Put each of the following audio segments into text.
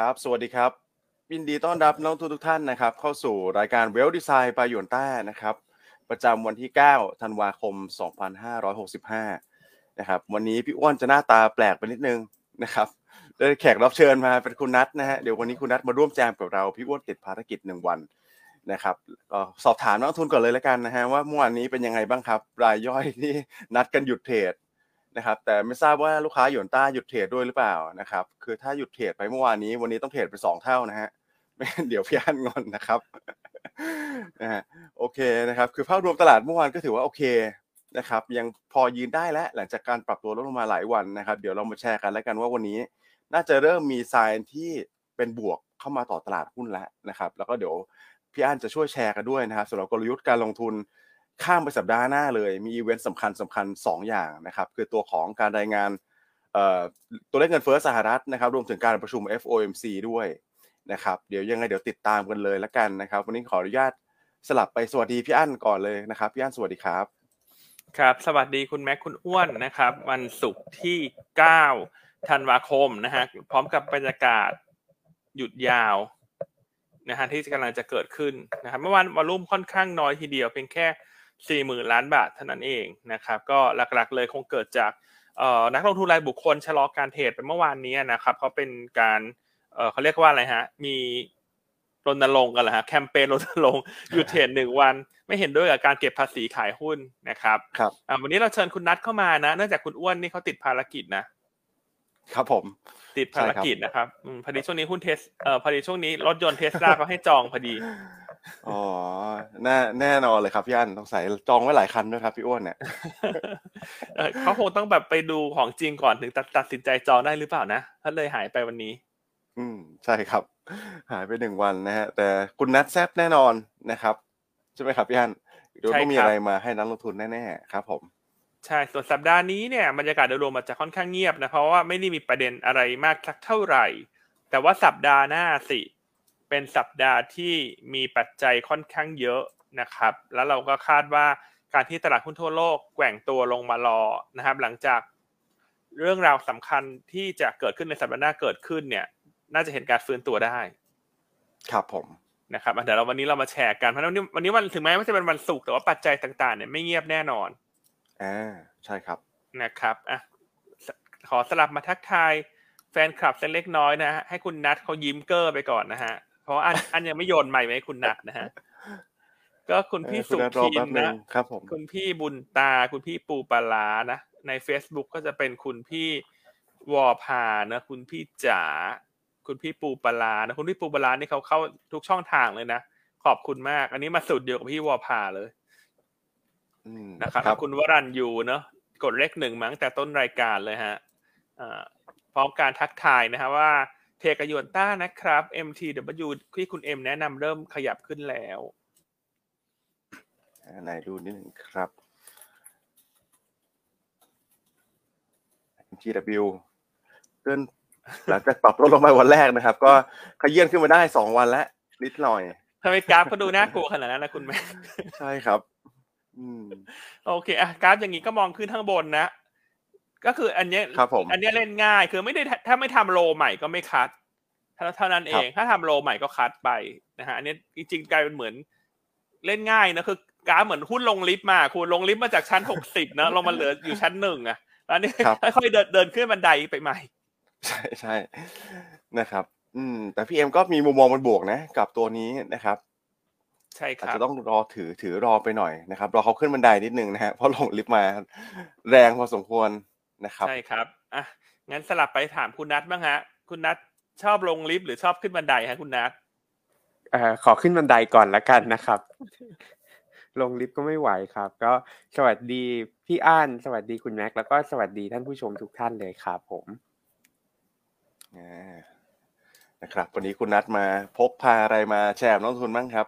ครับ สวัสดีครับยินดีต้อนรับน้องทุกทุกท่านนะครับ เข้าสู่รายการเวลดีไซน์ปายนต้านะครับ ประจำวันที่ 9 ธันวาคม 2565 นะครับ วันนี้พี่อ้วนจะหน้าตาแปลกไปนิดนึงนะครับได้แขกรับเชิญมาเป็นคุณนัทนะฮะเดี๋ยววันนี้คุณนัทมาร่วมแจมกับเราพี่อ้วนติดภารกิจหนึ่งวันนะครับสอบถามนักทุนก่อนเลยแล้วกันนะฮะว่าเมื่อวานนี้เป็นยังไงบ้างครับ รายย่อยที่นัดกันหยุดเทรด นะครับแต่ไม่ทราบว่าลูกค้าหยวนต้าหยุดเทรดด้วยหรือเปล่านะครับคือถ้าหยุดเทรดไปเมื่อวานนี้ วันนี้ต้องเทรดไปสองเท่านะฮะไม่งั้นเดี๋ยวพี่อันงอนนะครับนะฮะโอเคนะครับ คือภาพรวมตลาดเมื่อวานก็ถือว่าโอเคนะครับ ยังพอยืนได้แล้วหลังจากการปรับตัวลดลงมาหลายวันนะครับ เดี๋ยวเรามาแชร์กันแล้วกันว่าวันนี้ น่าจะเริ่มมีไซน์ที่เป็นบวกเข้ามาต่อตลาดหุ้นแล้วนะครับ แล้วก็เดี๋ยวพี่อันจะช่วยแชร์กันด้วยนะครับสำหรับกลยุทธ์การลงทุน ข้ามไปสัปดาห์หน้าเลย มีอีเวนต์สำคัญสำคัญ2อย่างนะครับ คือตัวของการรายงานตัวเลขเงินเฟ้อสหรัฐนะครับ รวมถึงการประชุม FOMC ด้วยนะครับ เดี๋ยวยังไงเดี๋ยวติดตามกันเลยละกันนะครับ วันนี้ขออนุญาตสลับไปสวัสดีพี่อั้นก่อนเลยนะครับ พี่อั้นสวัสดีครับ ครับ สวัสดีคุณแม็กคุณอ้วนนะครับ วันศุกร์ที่ 9 ธันวาคมนะฮะ พร้อมกับบรรยากาศหยุดยาวนะฮะที่กำลังจะเกิดขึ้นนะครับ เมื่อวานวอลุ่มค่อนข้างน้อยทีเดียวเพียงแค่ สี่หมื่นล้านบาทเท่านั้นเองนะครับก็หลักๆเลยคงเกิดจากนักลงทุนรายบุคคลชะลอการเทรดไปเมื่อวานนี้นะครับเพราะเป็นการเขาเรียกว่าอะไรฮะมีรณรงค์กันเหรอฮะแคมเปญรณรงค์หยุดเทรดหนึ่งวัน ไม่เห็นด้วยกับการเก็บภาษีขายหุ้นนะครับครับวันนี้เราเชิญคุณนัทเข้ามานะ เนื่องจากคุณอ้วนนี่เขาติดภารกิจนะครับผมติดภารกิจนะครับพอดีช่วงนี้หุ้นเทสเอ่อพอดีช่วงนี้รถยนต์เทสลาเขาให้จองพอดี อ๋อแน่แน่นอนเลยครับพี่อันต้องใส่จองไว้หลายคันด้วยครับพี่อ้วนเนี่ยเขาคงต้องแบบไปดูของจริงก่อนถึงตัดตัดสินใจจองได้หรือเปล่านะถ้าเลยหายไปวันนี้ อืมใช่ครับ หายไปหนึ่งวันนะฮะ แต่คุณนัทแซบแน่นอนนะครับใช่ไหมครับพี่อันเดี๋ยวต้องมีอะไรมาให้นักลงทุนแน่ๆครับผมใช่ส่วนสัปดาห์นี้เนี่ยบรรยากาศโดยรวมมันจะค่อนข้างเงียบนะเพราะว่าไม่ได้มีประเด็นอะไรมากสักเท่าไหร่ แต่ว่าสัปดาห์หน้าสิ เป็นสัปดาห์ที่มีปัจจัยค่อนข้างเยอะนะครับ แล้วเราก็คาดว่าการที่ตลาดหุ้นทั่วโลกแกว่งตัวลงมารอนะครับ หลังจากเรื่องราวสำคัญที่จะเกิดขึ้นในสัปดาห์หน้าเกิดขึ้นเนี่ย น่าจะเห็นการฟื้นตัวได้ ครับผมนะครับเดี๋ยวเราวันนี้เรามาแชร์กันเพราะวันนี้วันนี้วันถึงแม้ว่าจะเป็นวันศุกร์แต่ว่าปัจจัยต่างๆเนี่ยไม่เงียบแน่นอนอ่าใช่ครับนะครับอะขอสลับมาทักทายแฟนคลับเส้นเล็กน้อยนะฮะให้คุณนัทเขายิ้มเกอร์ไปก่อนนะฮะ เพราะอันอันยังไม่โยนใหม่ไหมคุณนัทนะฮะก็คุณพี่สุขีนนะครับผมคุณพี่บุญตา คุณพี่ปูปลานะใน Facebook ก็จะเป็นคุณพี่วอพานะคุณพี่จ๋าคุณพี่ปูปลานะคุณพี่ปูปลานี่เขาเข้าทุกช่องทางเลยนะขอบคุณมาก อันนี้มาสุดเดียวกับพี่วอพาเลยนะครับคุณวรันยูเนาะกดเลขหนึ่งมั้งแต่ต้นรายการเลยฮะพร้อมการทักทายนะครับว่าเทกยนต้านะครับ MTW ที่คุณเอ็มแนะนำเริ่มขยับขึ้นแล้วไหนดูนิดหนึ่งครับ MTW เดินหลังจากปรับลดลงมาวันแรกนะครับ ก็ขยื่นขึ้นมาได้สองวันแล้วนิดหน่อยทำไมกราฟเขาดูน่ากลัวขนาดนั้นนะคุณแม่ใช่ครับ อืม โอเคอะกราฟอย่างนี้ก็มองขึ้นข้างบนนะ ก็คืออันนี้ครับผมอันนี้เล่นง่ายคือไม่ได้ถ้าไม่ทำโลใหม่ก็ไม่คัดเท่านั้นเองถ้าทำโลใหม่ก็คัดไปนะฮะอันนี้จริงๆกลายเป็นเหมือนเล่นง่ายนะคือกราฟเหมือนหุ้นลงลิฟต์มาคุณลงลิฟต์มาจากชั้นหกสิบนะลงมาเหลืออยู่ชั้นหนึ่งอะแล้วนี่ค่อยๆเดินเดินขึ้นบันไดไปใหม่ ใช่ใช่นะครับ อืม แต่พี่เอ็มก็มีมุมมองมันบวกนะ กับตัวนี้นะครับ ใช่ครับอาจจะต้องรอถือถือรอไปหน่อยนะครับรอเขาขึ้นบันไดนิดนึงนะฮะเพราะลงลิฟต์มา แรงพอสมควร นะครับ ใช่ครับอะงั้นสลับไปถามคุณนัทบ้างฮะ คุณนัทชอบลงลิฟต์หรือชอบขึ้นบันไดฮะคุณนัทเอ่อขอขึ้นบันไดก่อนละกันนะครับ ลงลิฟต์ก็ไม่ไหวครับ ก็สวัสดีพี่อันสวัสดีคุณแม็กซ์แล้วก็สวัสดีท่านผู้ชมทุกท่านเลยครับผมนะครับ วันนี้คุณนัทมาพกพาอะไรมาแชร์นักลงทุนบ้างครับ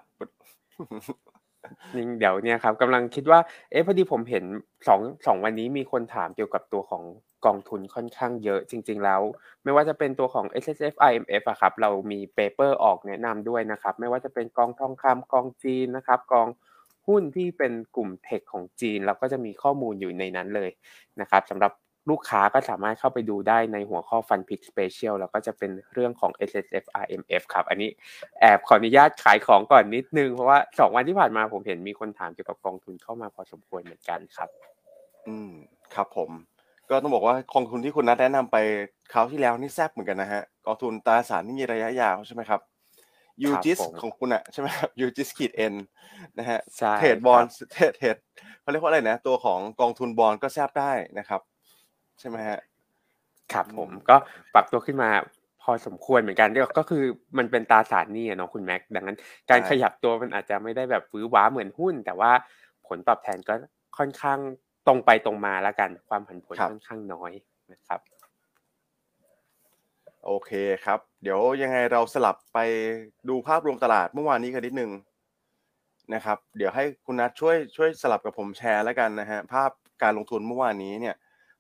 นี่เดี๋ยวเนี่ยครับกำลังคิดว่า เอ๊ะพอดีผมเห็นสองสองวันนี้มีคนถามเกี่ยวกับตัวของกองทุนค่อนข้างเยอะจริง ๆ แล้ว ไม่ว่าจะเป็นตัวของ S S F I M F อะครับ เรามี paper ออกแนะนำด้วยนะครับ ไม่ว่าจะเป็นกองทองคำกองจีนนะครับ กองหุ้นที่เป็นกลุ่มเทคของจีน แล้วก็จะมีข้อมูลอยู่ในนั้นเลยนะครับสำหรับ ลูกค้าก็สามารถเข้าไปดูได้ในหัวข้อ Fun Pick Special แล้วก็จะเป็นเรื่องของ S S F R M F ครับ อันนี้แอบขออนุญาตขายของก่อนนิดนึง เพราะว่าสองวันที่ผ่านมาผมเห็นมีคนถามเกี่ยวกับกองทุนเข้ามาพอสมควรเหมือนกันครับ อืมครับผม ก็ต้องบอกว่ากองทุนที่คุณนัทแนะนำไปคราวที่แล้วนี่แซ่บเหมือนกันนะฮะกองทุนตราสารที่มีระยะยาวใช่ไหมครับยูจิสผมของคุณอะใช่ไหมครับยูจิสขีดเอ็นนะฮะใช่เทรดบอลครับเทรดเทรดเขาเรียกว่าอะไรนะ ตัวของกองทุนบอลก็แซบได้นะครับ ใช่ไหมฮะครับผมอืมก็ปรับตัวขึ้นมาพอสมควรเหมือนกันก็คือมันเป็นตราสารหนี้อะเนาะคุณแม็กดังนั้น การขยับตัวมันอาจจะไม่ได้แบบฟื้ว้าเหมือนหุ้น แต่ว่าผลตอบแทนก็ค่อนข้างตรงไปตรงมาแล้วกัน ความผันผวนครับค่อนข้างน้อยนะครับ โอเคครับ เดี๋ยวยังไงเราสลับไปดูภาพรวมตลาดเมื่อวานนี้กันนิดนึงนะครับ เดี๋ยวให้คุณนัทช่วยช่วยสลับกับผมแชร์แล้วกันนะฮะภาพการลงทุนเมื่อวานนี้เนี่ย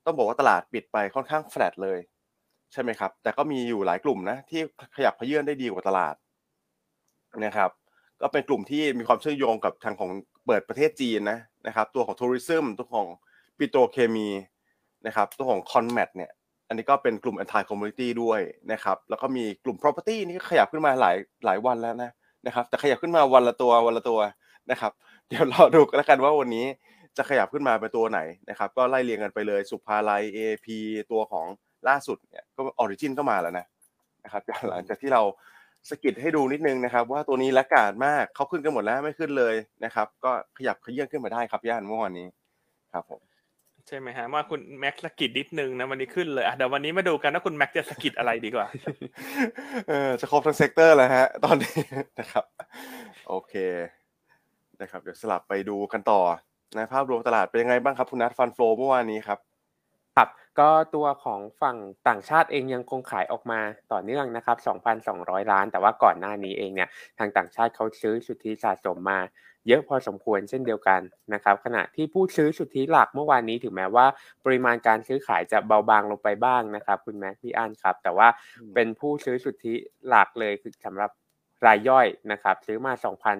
ต้องบอกว่าตลาดปิดไปค่อนข้างแฟลตเลย ใช่ไหมครับ แต่ก็มีอยู่หลายกลุ่มนะที่ขยับเขยื่อนได้ดีกว่าตลาดนะครับ ก็เป็นกลุ่มที่มีความเชื่อมโยงกับทางของเปิดประเทศจีนนะนะครับ ตัวของทัวริซึมตัวของปิโตรเคมีนะครับตัวของ con mat เนี่ยอันนี้ก็เป็นกลุ่ม anti commodity ด้วยนะครับ แล้วก็มีกลุ่ม property นี่ขยับขึ้นมาหลายหลายวันแล้วนะนะครับ แต่ขยับขึ้นมาวันละตัววันละตัวนะครับ เดี๋ยวรอดูกันแล้วกันว่าวันนี้ จะขยับขึ้นมาเป็นตัวไหนนะครับ ก็ไล่เรียงกันไปเลยศุภาลัย AP ตัวของล่าสุดเนี่ยก็ออริจินก็มาแล้วนะนะครับหลังจากที่เราสะกิดให้ดูนิดนึงนะครับ ว่าตัวนี้ laggard มากเขาขึ้นกันหมดแล้วไม่ขึ้นเลยนะครับ ก็ขยับเขยื้อนขึ้นมาได้ครับย่านเมื่อวานนี้ครับผมใช่ไหมฮะว่าคุณแม็กซ์สะกิดนิดนึงนะวันนี้ขึ้นเลยอะเดี๋ยววันนี้มาดูกันว่าคุณแม็กซ์จะสะกิดอะไรดีกว่าเออจะครบทั้ง sector แล้วฮะ ตอนนี้นะครับ โอเคนะครับ เดี๋ยวสลับไปดูกันต่อ นะภาพรวมตลาดเป็นยังไงบ้างครับคุณนัท fund flow เมื่อวานนี้ครับครับก็ตัวของฝั่งต่างชาติเองยังคงขายออกมาต่อเนื่องนะครับ 2,200 ล้าน แต่ว่าก่อนหน้านี้เองเนี่ยทางต่างชาติเขาซื้อสุทธิสะสมมา เยอะพอสมควรเช่นเดียวกันนะครับขณะที่ผู้ซื้อสุทธิหลักเมื่อวานนี้ถึงแม้ว่า ปริมาณการซื้อขายจะเบาบางลงไปบ้างนะครับ คุณแม็กซ์พี่อันครับ แต่ว่าอืมเป็นผู้ซื้อสุทธิหลักเลยคือสำหรับ รายย่อยนะครับซื้อมา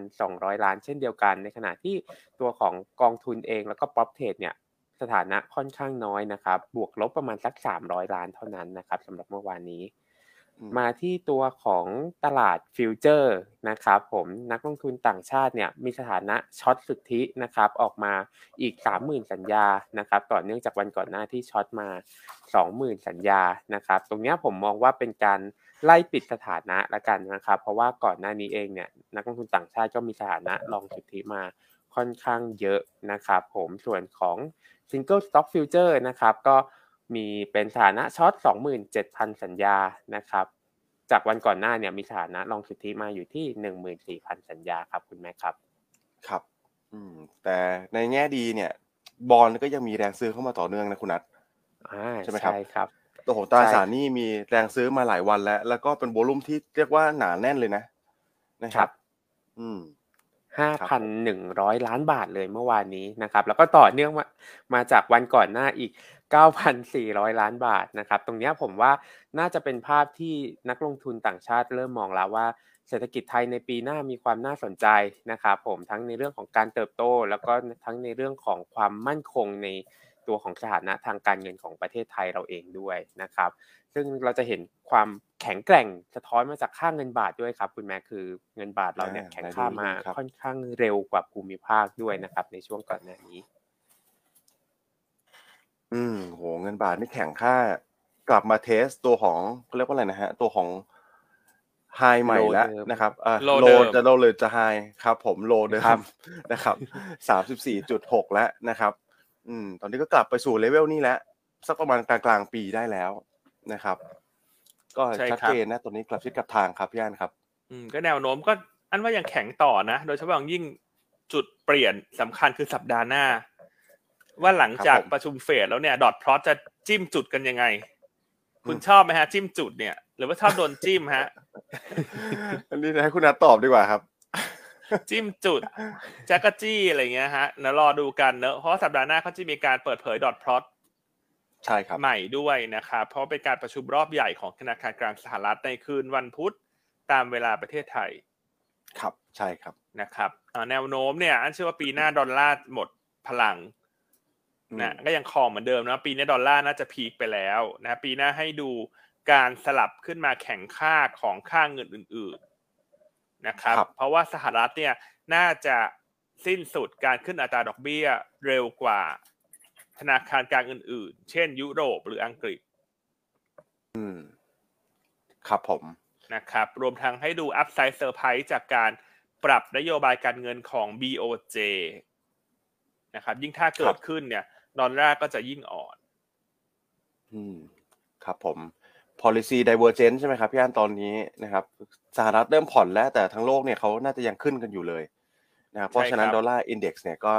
2,200 ล้านเช่นเดียวกัน ในขณะที่ตัวของกองทุนเองแล้วก็ prop trade เนี่ยสถานะค่อนข้างน้อยนะครับ บวกลบประมาณสัก 300 ล้านเท่านั้นนะครับสำหรับเมื่อวานนี้อืมมาที่ตัวของตลาดฟิวเจอร์นะครับผมนักลงทุนต่างชาติเนี่ยมีสถานะช็อตสุทธินะครับออกมาอีก 30,000 สัญญานะครับต่อเนื่องจากวันก่อนหน้าที่ช็อตมา 20,000 สัญญานะครับ ตรงเนี้ยผมมองว่าเป็นการ ไล่ปิดสถานะละกันนะครับ เพราะว่าก่อนหน้านี้เองเนี่ยนักลงทุนต่างชาติก็มีสถานะลองสุทธิมาค่อนข้างเยอะนะครับผมส่วนของ Single Stock Future นะครับก็มีเป็นสถานะช็อต27,000 สัญญานะครับจากวันก่อนหน้าเนี่ยมีสถานะลองสุทธิมาอยู่ที่ 14,000 สัญญาครับคุณแม่ครับครับอืมแต่ในแง่ดีเนี่ยบอลก็ยังมีแรงซื้อเข้ามาต่อเนื่องนะคุณนัทอ่าใช่ไหมครับใช่ครับ ตัวของตราใช่สารหนี่มีแรงซื้อมาหลายวันแล้ว แล้วก็เป็นโวลุ่มที่เรียกว่าหนาแน่นเลยนะ นะคครัรับบอืม5,100ล้านบาทเลยเมื่อวานนี้นะครับ แล้วก็ต่อเนื่องมามาจากวันก่อนหน้าอีก 9,400 ล้านบาทนะครับ ตรงเนี้ยผมว่าน่าจะเป็นภาพที่นักลงทุนต่างชาติเริ่มมองแล้วว่าเศรษฐกิจไทยในปีหน้ามีความน่าสนใจนะครับผมทั้งในเรื่องของการเติบโต แล้วก็ทั้งในเรื่องของความมั่นคงใน ตัวของสถานะทางการเงินของประเทศไทยเราเองด้วยนะครับ ซึ่งเราจะเห็นความแข็งแกร่งสะท้อนมาจากค่าเงินบาทด้วยครับ คุณแม่คือเงินบาทเราเนี่ยอ่าแข็งค่ามาได้ดูครับค่อนข้างเร็วกว่าภูมิภาคด้วยนะครับ ในช่วงก่อนหน้านี้ อืมโหเงินบาทนี่แข็งค่ากลับมาเทสตัวของเขาเรียกว่าอะไรนะฮะ ตัวของไฮใหม่แล้ว Low เดิมนะครับอ่า Low โลเดิมจะโลเลยจะไฮครับ ผมโลเดิครัมบนะครับสามสิบสี่จุดหกแล้วนะครับ อืม ตอนนี้ก็กลับไปสู่เลเวลนี้แล้ว สักประมาณกลางกลางๆปีได้แล้วนะครับ ก็ใช่ครับชัดเจนนะตัวนี้กลับทิศกลับทางครับพี่อันครับ อืมก็แนวโน้มก็อันว่ายังแข็งต่อนะ โดยเฉพาะอย่างยิ่งจุดเปลี่ยนสำคัญคือสัปดาห์หน้า ว่าหลังจากครับผมประชุมเฟดแล้วเนี่ย ดอทพลอตจะจิ้มจุดกันยังไง คุณอืมชอบไหมฮะ จิ้มจุดเนี่ย หรือว่าชอบโดนจิ้มฮะ อันนี้ให้คุณนัทตอบดีกว่าครับ จิ้มจุดจักรจี้อะไรเงี้ยฮะเดี๋ยวรอดูกันเนอะเพราะว่าสัปดาห์หน้าเขาจะมีการเปิดเผยดอทพลอตใช่ครับใหม่ด้วยนะครับเพราะเป็นการประชุมรอบใหญ่ของธนาคารกลางสหรัฐในคืนวันพุธตามเวลาประเทศไทย ครับใช่ครับนะครับอ่าแนวโน้มเนี่ยอันเชื่อว่าปีหน้าดอลลาร์หมดพลังนะก็ยังคองเหมือนเดิมนะปีนี้ดอลลาร์น่าจะพีคไปแล้วนะปีหน้าให้ดูการสลับขึ้นมาแข่งค่าของค่าเงินอื่นๆ นะครับเพราะว่าสหรัฐเนี่ยน่าจะสิ้นสุดการขึ้นอัตราดอกเบี้ยเร็วกว่าธนาคารกลางอื่นๆ เช่น ยุโรปหรืออังกฤษ อืม ครับผมนะครับ รวมทั้งให้ดู upside surprise จากการปรับนโยบายการเงินของ BOJ นะครับ ยิ่งถ้าเกิดขึ้นเนี่ยดอลลาร์ก็จะยิ่งอ่อน อืม ครับผม policy divergence ใช่ไหมครับพี่อันตอนนี้นะครับสหรัฐเริ่มผ่อนแล้วแต่ทั้งโลกเนี่ยเขาน่าจะยังขึ้นกันอยู่เลยนะครับเพราะฉะนั้น dollar index เนี่ยก็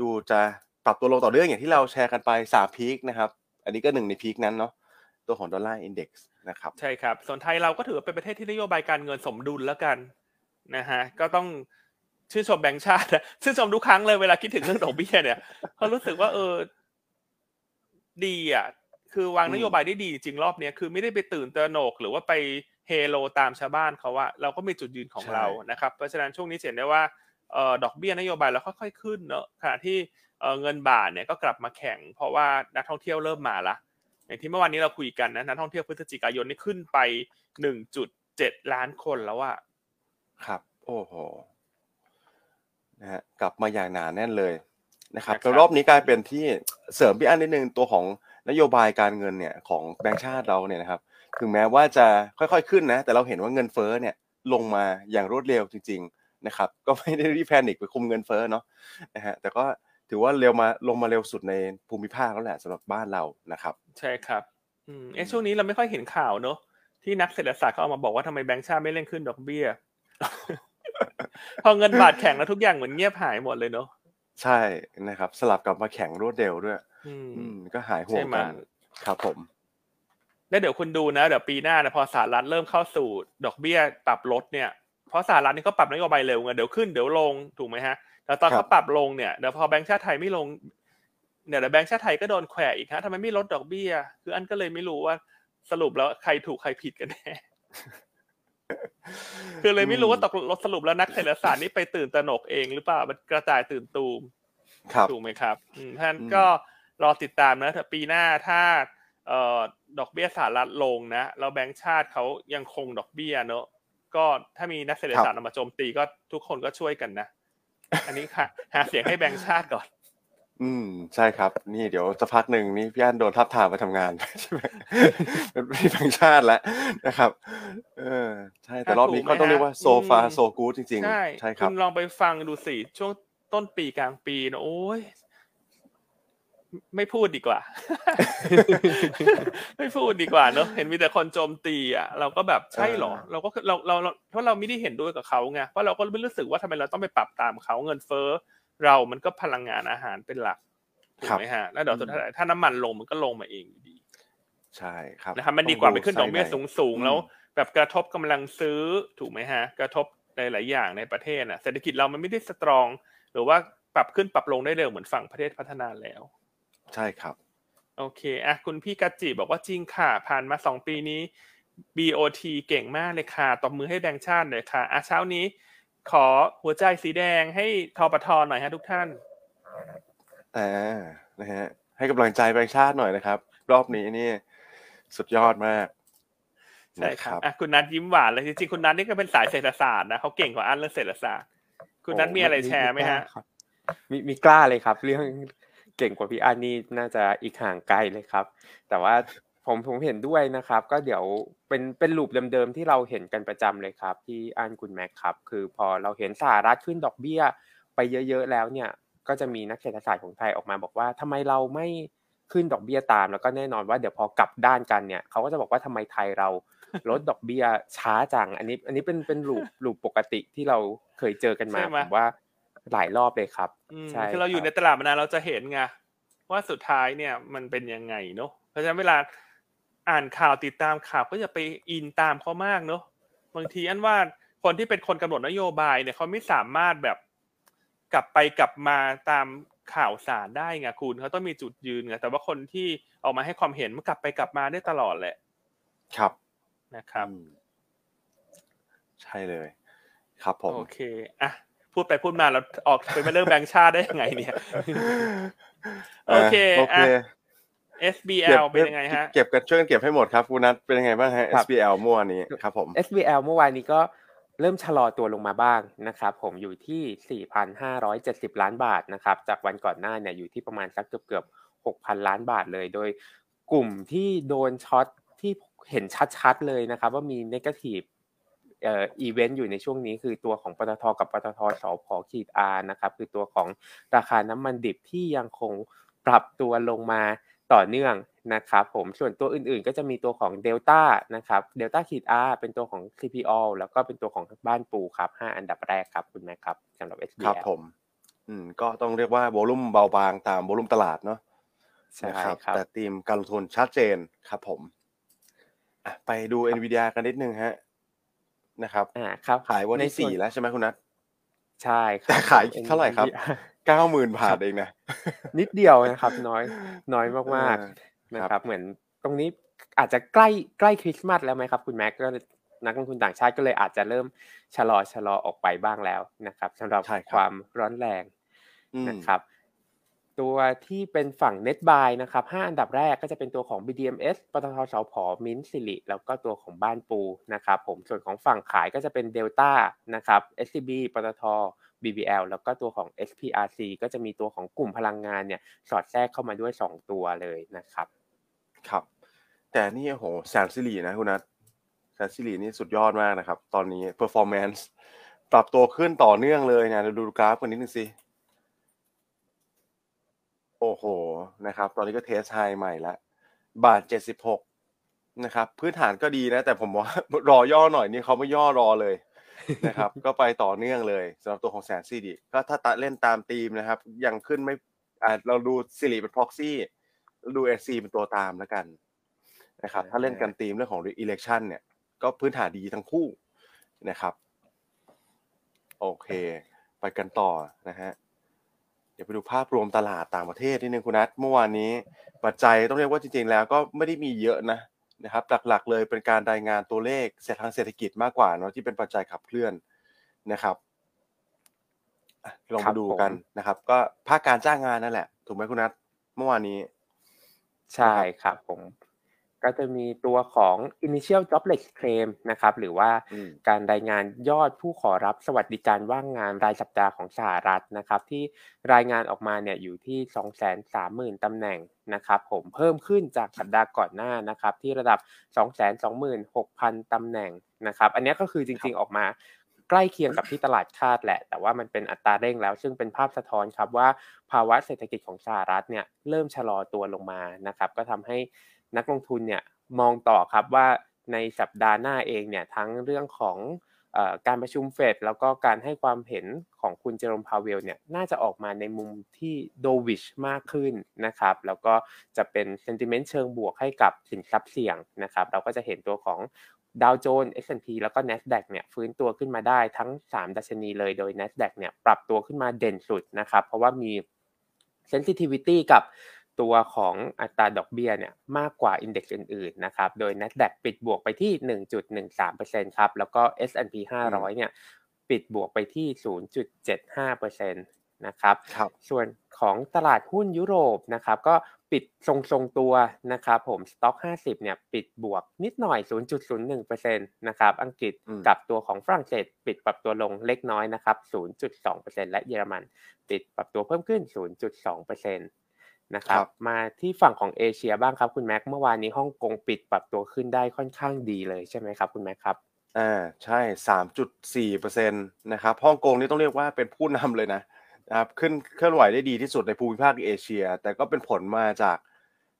ดูจะปรับตัวลงต่อเนื่องอย่างที่เราแชร์กันไปสาม week นะครับ อันนี้ก็หนึ่งใน peak นั้นเนาะตัวของ dollar index นะครับใช่ครับ ส่วนไทยเราก็ถือว่าเป็นประเทศที่นโยบายการเงินสมดุลแล้วกันนะฮะก็ต้องชื่นชมแบงก์ชาตินะชื่นชมทุกครั้งเลยเวลาคิดถึงเรื่องดอกเบี้ยเนี่ยเขารู้สึกว่าเออดีอะ คือวางนโยบายได้ดีจริงรอบเนี้ยคือไม่ได้ไปตื่นตระหนก หรือว่าไปเฮโลตามชาวบ้านเขาว่าเราก็มีจุดยืนของเรานะครับเพราะฉะนั้นช่วงนี้เห็นได้ว่าเออดอกเบี้ยนโยบายเราค่อยๆขึ้นเนอะขณะที่เออเงินบาทเนี่ยก็กลับมาแข็ง เพราะว่านักท่องเที่ยวเริ่มมาละอย่างที่เมื่อวานนี้เราคุยกันนะนักท่องเที่ยวพฤศจิกายนนี่ขึ้นไปหนึ่งจุดเจ็ดล้านคนแล้วอะครับ โอ้โหนะฮะกลับมาอย่างหนาแน่นเลยนะครับนะครับแล้วรอบนี้กลายเป็นที่เสริมพี่อันนิดนึงตัวของ นโยบายการเงินเนี่ยของแบงก์ชาติเราเนี่ยนะครับถึงแม้ว่าจะค่อยๆขึ้นนะ แต่เราเห็นว่าเงินเฟ้อเนี่ยลงมาอย่างรวดเร็วจริง ๆนะครับ ก็ไม่ได้รีบแพนิคไปคุมเงินเฟ้อเนาะนะฮะแต่ก็ถือว่าเร็วมาลงมาเร็วสุดในภูมิภาคแล้วแหละสำหรับบ้านเรานะครับ ใช่ครับอืมเอะช่วงนี้เราไม่ค่อยเห็นข่าวเนอะที่นักเศรษฐศาสตร์เขาเอามาบอกว่าทำไมแบงก์ชาติไม่เร่งขึ้นดอกเบี้ย พอเงินบาทแข็งแล้วทุกอย่างเหมือนเงียบหายหมดเลยเนอะใช่นะครับ สลับกลับมาแข่งรวดเร็วด้วย อืมอืมก็หายห่วงใช่ไหมกันครับผมแล้วเดี๋ยวคุณดูนะเดี๋ยวปีหน้านะพอสหรัฐเริ่มเข้าสู่ดอกเบี้ยปรับลดเนี่ยเพราะสหรัฐนี่เขาปรับนโยบายเร็วไงเดี๋ยวขึ้นเดี๋ยวลงถูกไหมฮะแล้วตอนครับเขาปรับลงเนี่ยเดี๋ยวพอแบงก์ชาติไทยไม่ลงเนี่ยเดี๋ยวแบงก์ชาติไทยก็โดนแขวะอีกฮะทำไมไม่ลดดอกเบี้ย คืออันก็เลยไม่รู้ว่าสรุปแล้วใครถูกใครผิดกันแน่คือเลยไม่รู้ว่าตกลงสรุปแล้วนักเศรษฐศาสตร์นี่ไปตื่นตระหนกเองหรือเปล่ามันกระจายตื่นตูมครับถูกไหมครับอืมท่านอืมก็ รอติดตามนะถ้าปีหน้าถ้าเอ่อดอกเบี้ยสหรัฐลงนะแล้วแบงก์ชาติเขายังคงดอกเบี้ยเนอะก็ถ้ามีนักเศรษฐศาสตร์เอามาโจมตีก็ทุกคนก็ช่วยกันนะ อันนี้ค่ะ หาเสียงให้แบงก์ชาติก่อน อืมใช่ครับ นี่เดี๋ยวจะพักหนึ่งนี่พี่อันโดนทับทามมาทำงานใช่ไหมเป็นพี่แบงค์ชาติแล้วนะครับ เออ ใช่แต่รอบนี้ก็ต้องเรียกว่าโซฟาโซกูดจริงใช่ๆใช่ครับณลองไปฟังดูสิช่วงต้นปีกลางปีนะโอ้ย ไม่พูดดีกว่า ไม่พูดดีกว่าเนอะเห็นมีแต่คนโจมตีอะเราก็แบบใช่เหรอเออเราก็เราเราเราเพราะเราไม่ได้เห็นด้วยกับเขาไงเพราะเราก็ไม่รู้สึกว่าทำไมเราต้องไปปรับตามเขาเงินเฟ้อเรามันก็พลังงานอาหารเป็นหลักถูกไหมฮะแล้วเดี๋ยวสุดท้ายถ้าน้ำมันลงมันก็ลงมาเองอยู่ดีใช่ครับนะครับมันดีกว่าไปขึ้นดอกเบี้ยต้สูงงดูสูงไส้ในแล้ว แบบกระทบกำลังซื้อถูกไหมฮะ กระทบในหลายอย่างในประเทศน่ะเศรษฐกิจเรามันไม่ได้สตรอง หรือว่าปรับขึ้นปรับลงได้เร็วเหมือนฝั่งประเทศพัฒนาแล้ว ใช่ครับ โอเคอะคุณพี่กัจจิบอกว่าจริงค่ะ ผ่านมาสองปีนี้ BOT เก่งมากเลยค่ะตบมือให้แบงค์ชาติหน่อยค่ะอะเช้านี้ ขอหัวใจสีแดงให้ทปทหน่อยฮะทุกท่านอ่านะฮะให้กำลังใจแบงค์ชาติหน่อยนะครับ รอบนี้นี่สุดยอดมากใช่นะครับอะคุณนัทยิ้มหวานเลยจริงๆคุณนัทนี่ก็เป็นสายเศรษฐศาสตร์นะเขาเก่งกว่าอันเรื่องเศรษฐศาสตร์ คุณนัทมีอะไรแชร์ไหมฮะครับมีมีกล้าเลยครับ เรื่องเก่งกว่าพี่อันนี่น่าจะอีกห่างไกลเลยครับ แต่ว่าผมผมเห็นด้วยนะครับ ก็เดี๋ยวเป็นเป็นลูปเดิมๆที่เราเห็นกันประจำเลยครับ ที่อันคุณแม็กครับ คือพอเราเห็นสหรัฐขึ้นดอกเบี้ย ไปเยอะๆแล้วเนี่ย ก็จะมีนักเศรษฐศาสตร์ของไทยออกมาบอกว่าทำไมเราไม่ขึ้นดอกเบี้ยตาม แล้วก็แน่นอนว่าเดี๋ยวพอกลับด้านกันเนี่ยเขาก็จะบอกว่าทำไมไทยเราลดดอกเบี้ยช้าจัง อันนี้ อันนี้เป็นเป็นลูปลูปปกติที่เราเคยเจอกันมาใช่ไหมผมว่า หลายรอบเลยครับอืมใช่คือเราอยู่คในรับตลาดมานานเราจะเห็นไงว่าสุดท้ายเนี่ยมันเป็นยังไงเนอะเพราะฉะนั้นเวลาอ่านข่าวติดตามข่าวก็อย่าไปอินตามเขามากเนอะบางทีอันว่าคนที่เป็นคนกำหนดนโยบายเนี่ยเขาไม่สามารถแบบกลับไปกลับมาตามข่าวสารได้ไงคุณเขาต้องมีจุดยืนไงแต่ว่าคนที่ออกมาให้ความเห็นมันกลับไปกลับมาได้ตลอดแหละ ครับนะครับอืมใช่เลย ครับผมโอเคอะ พูดไปพูดมาเราออกไปเป็นเรื่องแบงค์ชาติได้ยังไงเนี่ยโอเคโอเคอะ SBL เป็นยังไงฮะ เก็บกันช่วยกันเก็บให้หมดครับคุณนัทเป็นยังไงบ้างฮะครับ SBL เมื่อวานนี้ครับผม SBL เมื่อวานนี้ก็เริ่มชะลอตัวลงมาบ้างนะครับผมอยู่ที่ 4,570 ล้านบาทนะครับ จากวันก่อนหน้าเนี่ยอยู่ที่ประมาณสักเกือบเกือบ6,000 ล้านบาทเลย โดยกลุ่มที่โดน short ที่เห็นชัดๆเลยนะครับ ว่ามี negative เอ่ออีเวนต์อยู่ในช่วงนี้คือตัวของปตทกับปตทสผขีด R นะครับคือตัวของราคาน้ำมันดิบที่ยังคงปรับตัวลงมาต่อเนื่องนะครับผมส่วนตัวอื่นๆ ก็จะมีตัวของ Delta นะครับ Delta ขีด R เป็นตัวของ CPO แล้วก็เป็นตัวของบ้านปูครับ 5 อันดับแรกครับคุณแม็กครับสำหรับ SBL ครับผมอืมก็ต้องเรียกว่าโวลุ่มเบาบางตามโวลุ่มตลาดเนาะใช่นะครับครับแต่ธีมการลงทุนชัดเจนครับผมอะไปดู NVIDIA กันนิดนึงฮะ นะครับอ่าครับขายวันในที่ส่สี่แล้วใช่ไหมคุณนัทใช่ครัแต่ขายเท่าไหร่ครับเก้าหมื่นบาทเองนะนิดเดียวนะครับน้อยน้อยมากเออๆนะครับ เหมือนตรงนี้อาจจะใกล้ใกล้คริสต์มาสแล้วไหมครับ คุณแม็กก็นักลงทุนต่างชาติก็เลยอาจจะเริ่มชะลอชะลอออกไปบ้างแล้วนะครับสำหรับใช่ครับความร้อนแรงอืมนะครับ ตัวที่เป็นฝั่ง Net Buy นะครับ5อันดับแรกก็จะเป็นตัวของ BDMs ปตทสพมิ้นสิริแล้วก็ตัวของบ้านปูนะครับผมส่วนของฝั่งขายก็จะเป็น Delta นะครับ SCB ปตท BBL แล้วก็ตัวของ SPRC ก็จะมีตัวของกลุ่มพลังงานเนี่ยสอดแทรกเข้ามาด้วย 2 ตัวเลยนะครับ ครับ แต่นี่โหแสนสิรินะคุณนัทแสนสิรินี่สุดยอดมากนะครับ ตอนนี้ performance ปรับตัวขึ้นต่อเนื่องเลยนะเราดูกราฟกันนิดนึงสิ โอ้โหนะครับ ตอนนี้ก็เทสไฮใหม่ละบาทเจ็ดสิบหกนะครับ พื้นฐานก็ดีนะ แต่ผมว่ารอย่อหน่อยนี่เขาไม่ย่อรอเลยนะครับ ก็ไปต่อเนื่องเลยสำหรับตัวของแสนสิริก็ถ้าตัดเล่นตามธีมนะครับ ยังขึ้นไม่อ่าเราดูสิริเป็น proxy แล้วดูเอซีเป็นตัวตามแล้วกันนะครับถ้าเล่นกันธีมเรื่องของ election เนี่ย ก็พื้นฐานดีทั้งคู่นะครับ โอเค ไปกันต่อนะฮะเดี๋ยวไปดูภาพรวมตลาดต่างประเทศนิดนึงคุณนัทเมื่อวานนี้ปัจจัยต้องเรียกว่าจริง ๆ แล้วก็ไม่ได้มีเยอะนะนะครับหลักๆ เลยเป็นการรายงานตัวเลขเศรษฐทางเศรษฐกิจมากกว่าเนาะที่เป็นปัจจัยขับเคลื่อนนะครับอะลองครัมาบดูผมกันนะครับ ก็ภาคการจ้างงานนั่นแหละ ถูกไหมคุณนัทเมื่อวานนี้ ใช่ครับผม ก็จะมีตัวของ initial jobless claim นะครับหรือว่าอืมการรายงานยอดผู้ขอรับสวัสดิการว่างงานรายสัปดาห์ของสหรัฐนะครับ ที่รายงานออกมาเนี่ยอยู่ที่ 230,000ตำแหน่งนะครับ ผมเพิ่มขึ้นจากสัปดาห์ก่อนหน้านะครับ ที่ระดับ 226,000ตำแหน่งนะครับ อันนี้ก็คือจริงๆออกมาใกล้เคียงกับที่ตลาดคาดแหละ แต่ว่ามันเป็นอัตราเร่งแล้ว ซึ่งเป็นภาพสะท้อนครับว่าภาวะเศรษฐกิจของสหรัฐเนี่ยเริ่มชะลอตัวลงมานะครับ ก็ทำให้ นักลงทุนเนี่ยมองต่อครับว่าในสัปดาห์หน้าเองเนี่ยทั้งเรื่องของอการประชุมเฟดแล้วก็การให้ความเห็นของคุณเจอโรมพาวเวลเนี่ยน่าจะออกมาในมุมที่ dovish มากขึ้นนะครับแล้วก็จะเป็น sentiment เชิงบวกให้กับสินทรัพย์เสี่ยงนะครับเราก็จะเห็นตัวของดาวโจนส์ S&P แล้วก็ NASDAQ เนี่ยฟื้นตัวขึ้นมาได้ทั้ง 3 ดัชนีเลยโดย NASDAQ เนี่ยปรับตัวขึ้นมาเด่นสุดนะครับเพราะว่ามี sensitivity กับ ตัวของอัตราดอกเบี้ยเนี่ยมากกว่าอินเด็กซ์อื่นๆนะครับ โดย NASDAQ ปิดบวกไปที่ 1.13%ครับ แล้วก็ S&P 500 เนี่ยปิดบวกไปที่ 0.75%นะครับครับส่วนของตลาดหุ้นยุโรปนะครับก็ปิดทรงๆตัวนะครับผมสต็อก 50 เนี่ยปิดบวกนิดหน่อย 0.01%นะครับอังกฤษอืมกับตัวของฝรั่งเศส ปิดปรับตัวลงเล็กน้อยนะครับ 0.2%และเยอรมัน ปิดปรับตัวเพิ่มขึ้น 0.2%นะครับครับ มาที่ฝั่งของเอเชียบ้างครับคุณแม็กเมื่อวานนี้ฮ่องกงปิดปรับตัวขึ้นได้ค่อนข้างดีเลยใช่ไหมครับคุณแม็กครับอ่าใช่สามจุดสี่เปอร์เซ็นตนะครับฮ่องกงนี่ต้องเรียกว่าเป็นผู้นำเลยนะนะครับขึ้นเคลื่อนไหวได้ดีที่สุดในภูมิภาคเอเชีย แต่ก็เป็นผลมาจาก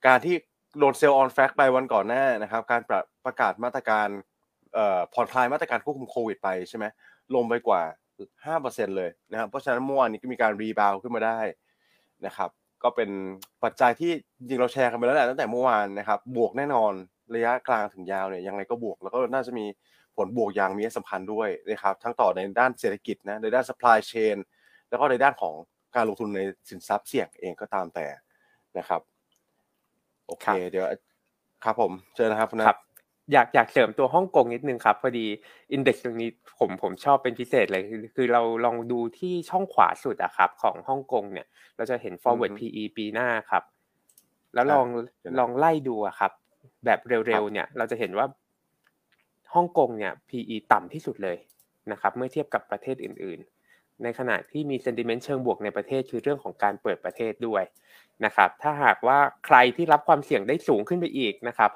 การที่โดน sell on fact ไปวันก่อนหน้านะครับ การประประกาศมาตรการเอ่อผ่อนคลายมาตรการควบคุมโควิดไปใช่ไหมลงไปกว่าห้าเปอร์เซ็นเลยนะครับเพราะฉะนั้นเมื่อวานนี้ก็มีการ rebound ขึ้นมาได้นะครับ ก็เป็นปัจจัยที่จริงๆเราแชร์กันไปแล้วแหละตั้งแต่เมื่อวานนะครับ บวกแน่นอนระยะกลางถึงยาวเนี่ยยังไงก็บวก แล้วก็น่าจะมีผลบวกอย่างมีนัยสำคัญด้วยนะครับทั้งต่อในด้านเศรษฐกิจนะในด้าน supply chain แล้วก็ในด้านของการลงทุนในสินทรัพย์เสี่ยงเองก็ตามแต่นะครับโอเคครับเดี๋ยวครับผมเชิญนะครับคุณนัทครับ อยากอยากเสริมตัวฮ่องกงนิดนึงครับ พอดีอินเด็กซ์ตรงนี้ผมผมชอบเป็นพิเศษเลยคือคือเราลองดูที่ช่องขวาสุดอะครับ ของฮ่องกงเนี่ย เราจะเห็น forward PE ปีหน้าครับ แล้วลองลองไล่ดูอะครับ แบบเร็วๆเนี่ย เราจะเห็นว่าฮ่องกงเนี่ย PE ต่ำที่สุดเลยนะครับ เมื่อเทียบกับประเทศอื่น ๆ ในขณะที่มี sentiment เชิงบวกในประเทศคือเรื่องของการเปิดประเทศด้วยนะครับ ถ้าหากว่าใครที่รับความเสี่ยงได้สูงขึ้นไปอีกนะครับ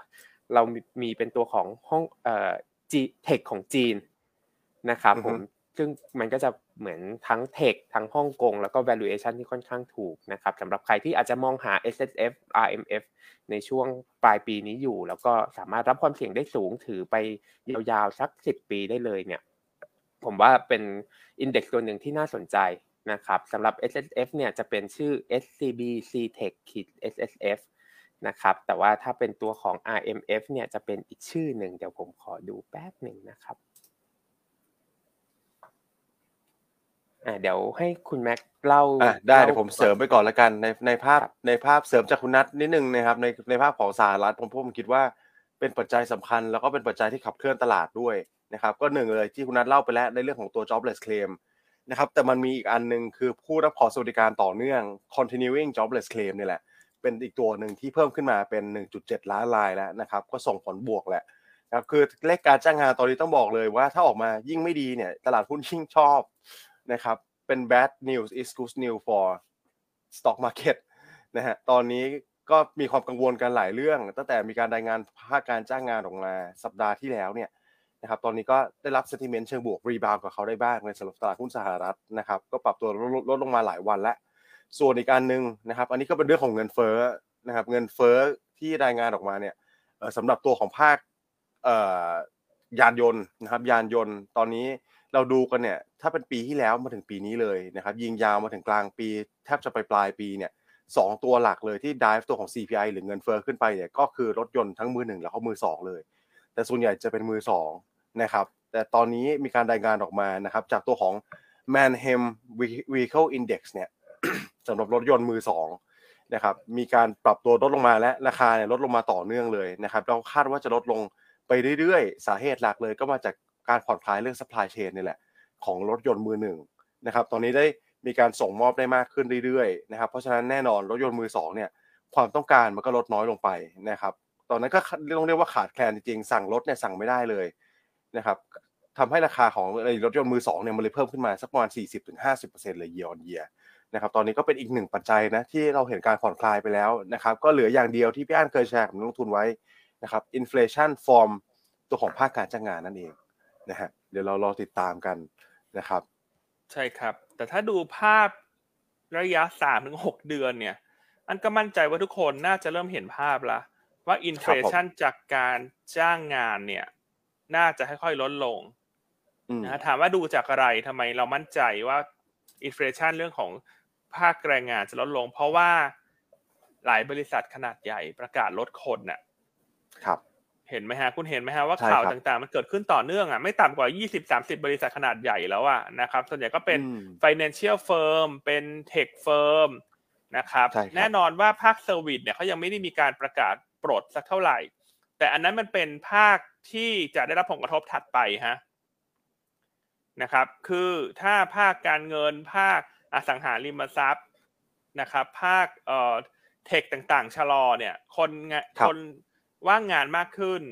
เรามีเป็นตัวของห้องเอ่อจีเทคของจีนนะครับผมซึ่งมันก็จะเหมือนทั้งเทคทั้งฮ่องกงแล้วก็ valuation ที่ค่อนข้างถูกนะครับสำหรับใครที่อาจจะมองหา S S F R M F ในช่วงปลายปีนี้อยู่ แล้วก็สามารถรับความเสี่ยงได้สูงถือไปยาวๆสักสิบปีได้เลยเนี่ย ผมว่าเป็นอินเด็กซ์ตัวหนึ่งที่น่าสนใจนะครับสำหรับ S S F เนี่ยจะเป็นชื่อ S C B C Tech ขีด S S F นะครับ แต่ว่าถ้าเป็นตัวของ R M F เนี่ยจะเป็นอีกชื่อหนึ่งเดี๋ยวผมขอดูแป๊บหนึ่งนะครับอ่าเดี๋ยวให้คุณแม็กเล่าอะได้เดี๋ยวผมเสริมไปก่อนละกันในในภาพในภาพเสริมจากคุณนัทนิดนึงนะครับในในภาพของสหรัฐผมผมคิดว่าเป็นปัจจัยสำคัญ แล้วก็เป็นปัจจัยที่ขับเคลื่อนตลาดด้วยนะครับก็หนึ่งเลยที่คุณนัทเล่าไปแล้วในเรื่องของตัว jobless claim นะครับแต่มันมีอีกอันหนึ่งคือผู้รับขอสวัสดิการต่อเนื่อง continuing jobless claim นี่แหละ เป็นอีกตัวหนึ่งที่เพิ่มขึ้นมาเป็น 1.7 ล้านรายแล้วนะครับ ก็ส่งผลบวกแหละนะครับคือเลขการจ้างงานตอนนี้ต้องบอกเลยว่าถ้าออกมายิ่งไม่ดีเนี่ย ตลาดหุ้นยิ่งชอบนะครับเป็น bad news is good news for stock market นะฮะตอนนี้ก็มีความกังวลกันหลายเรื่อง ตั้งแต่มีการรายงานภาคการจ้างงานออกมาสัปดาห์ที่แล้วเนี่ยนะครับตอนนี้ก็ได้รับ sentiment เชิงบวกรีบาวกับเขาได้บ้างในสำหรับตลาดหุ้นสหรัฐนะครับก็ปรับตัวลดลงมาหลายวันแล้ว ส่วนอีกอันหนึ่งนะครับ อันนี้ก็เป็นเรื่องของเงินเฟ้อนะครับ เงินเฟ้อที่รายงานออกมาเนี่ยสำหรับตัวของภาคยานยนต์นะครับ ยานยนต์ตอนนี้เราดูกันเนี่ย ถ้าเป็นปีที่แล้วมาถึงปีนี้เลยนะครับ ยิงยาวมาถึงกลางปี แทบจะไปปลายปีเนี่ยสองตัวหลักเลยที่ drive ตัวของ CPI หรือเงินเฟ้อขึ้นไปเนี่ยก็คือรถยนต์ทั้งมือหนึ่งแล้วก็มือสองเลย แต่ส่วนใหญ่จะเป็นมือสองนะครับแต่ตอนนี้มีการรายงานออกมานะครับจากตัวของ Manheim Vehicle Index เนี่ย สำหรับรถยนต์มือสองนะครับมีการปรับตัวลดลงมาและราคาเนี่ยลดลงมาต่อเนื่องเลยนะครับเราคาดว่าจะลดลงไปเรื่อยๆ สาเหตุหลักเลยก็มาจากการผ่อนคลายเรื่อง supply chain นี่แหละของรถยนต์มือหนึ่งนะครับตอนนี้ได้มีการส่งมอบได้มากขึ้นเรื่อยๆนะครับเพราะฉะนั้นแน่นอนรถยนต์มือสองเนี่ยความต้องการมันก็ลดน้อยลงไปนะครับตอนนั้นก็ต้องเรียกว่าขาดแคลนจริงๆสั่งรถเนี่ยสั่งไม่ได้เลยนะครับทำให้ราคาของรถยนต์มือสองเนี่ยมันเลยเพิ่มขึ้นมาสักประมาณ40-50%เลย year on year นะครับตอนนี้ก็เป็นอีกหนึ่งปัจจัยนะที่เราเห็นการผ่อนคลายไปแล้วนะครับก็เหลืออย่างเดียวที่พี่อันเคยแชร์กับนักลงทุนไว้นะครับ inflation from ตัวของภาคการจ้างงานนั่นเองนะฮะเดี๋ยวเรารอติดตามกันนะครับ ใช่ครับ แต่ถ้าดูภาพระยะสามถึงหกเดือนเนี่ยอันก็มั่นใจว่าทุกคนน่าจะเริ่มเห็นภาพแล้วว่า inflation จากการจ้างงานเนี่ย น่าจะค่อยๆลดลงนะถามว่าดูจากอะไรทำไมเรามั่นใจว่า inflation เรื่องของ ภาคแรงงานจะลดลง เพราะว่าหลายบริษัทขนาดใหญ่ประกาศลดคนน่ะ ครับ เห็นไหมฮะ คุณเห็นไหมฮะว่าข่าวต่างๆ มันเกิดขึ้นต่อเนื่องอะไม่ต่ำกว่า 20-30 บริษัทขนาดใหญ่แล้วอะนะครับ ส่วนใหญ่ก็เป็น financial firm เป็น tech firm นะครับแน่นอนว่าภาคเซอร์วิสเนี่ยเขายังไม่ได้มีการประกาศปลดสักเท่าไหร่ แต่อันนั้นมันเป็นภาคที่จะได้รับผลกระทบถัดไปฮะนะครับ คือถ้าภาคการเงินภาค อสังหาริมทรัพย์นะครับ ภาคเอ่อ tech ต่างๆชะลอเนี่ย คนคนว่างงานมากขึ้น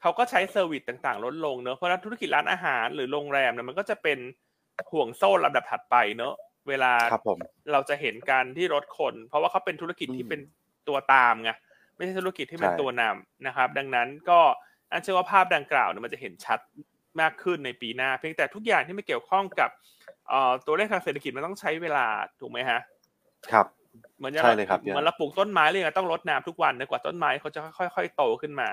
เขาก็ใช้ service ต่างๆ ลดลงเนอะเพราะธุรกิจร้านอาหารหรือโรงแรมเนี่ยมันก็จะเป็นห่วงโซ่ลำดับถัดไปเนอะเวลาเราจะเห็นการที่ลดคน เพราะว่าเขาเป็นธุรกิจที่เป็นตัวตามไงไม่ใช่ธุรกิจที่เป็นตัวนำนะครับ ดังนั้นก็อันเชื่อว่าภาพดังกล่าวเนี่ยมันจะเห็นชัดมากขึ้นในปีหน้า เพียงแต่ทุกอย่างที่ไม่เกี่ยวข้องกับ ตัวเลขทางเศรษฐกิจมันต้องใช้เวลาถูกไหมฮะ ครับเหมือนใช่เลยครับเหมือนเราปลูกต้นไม้เลยต้องรดน้ำทุกวันนะกว่าต้นไม้เขาจะค่อย ๆ โตขึ้นมา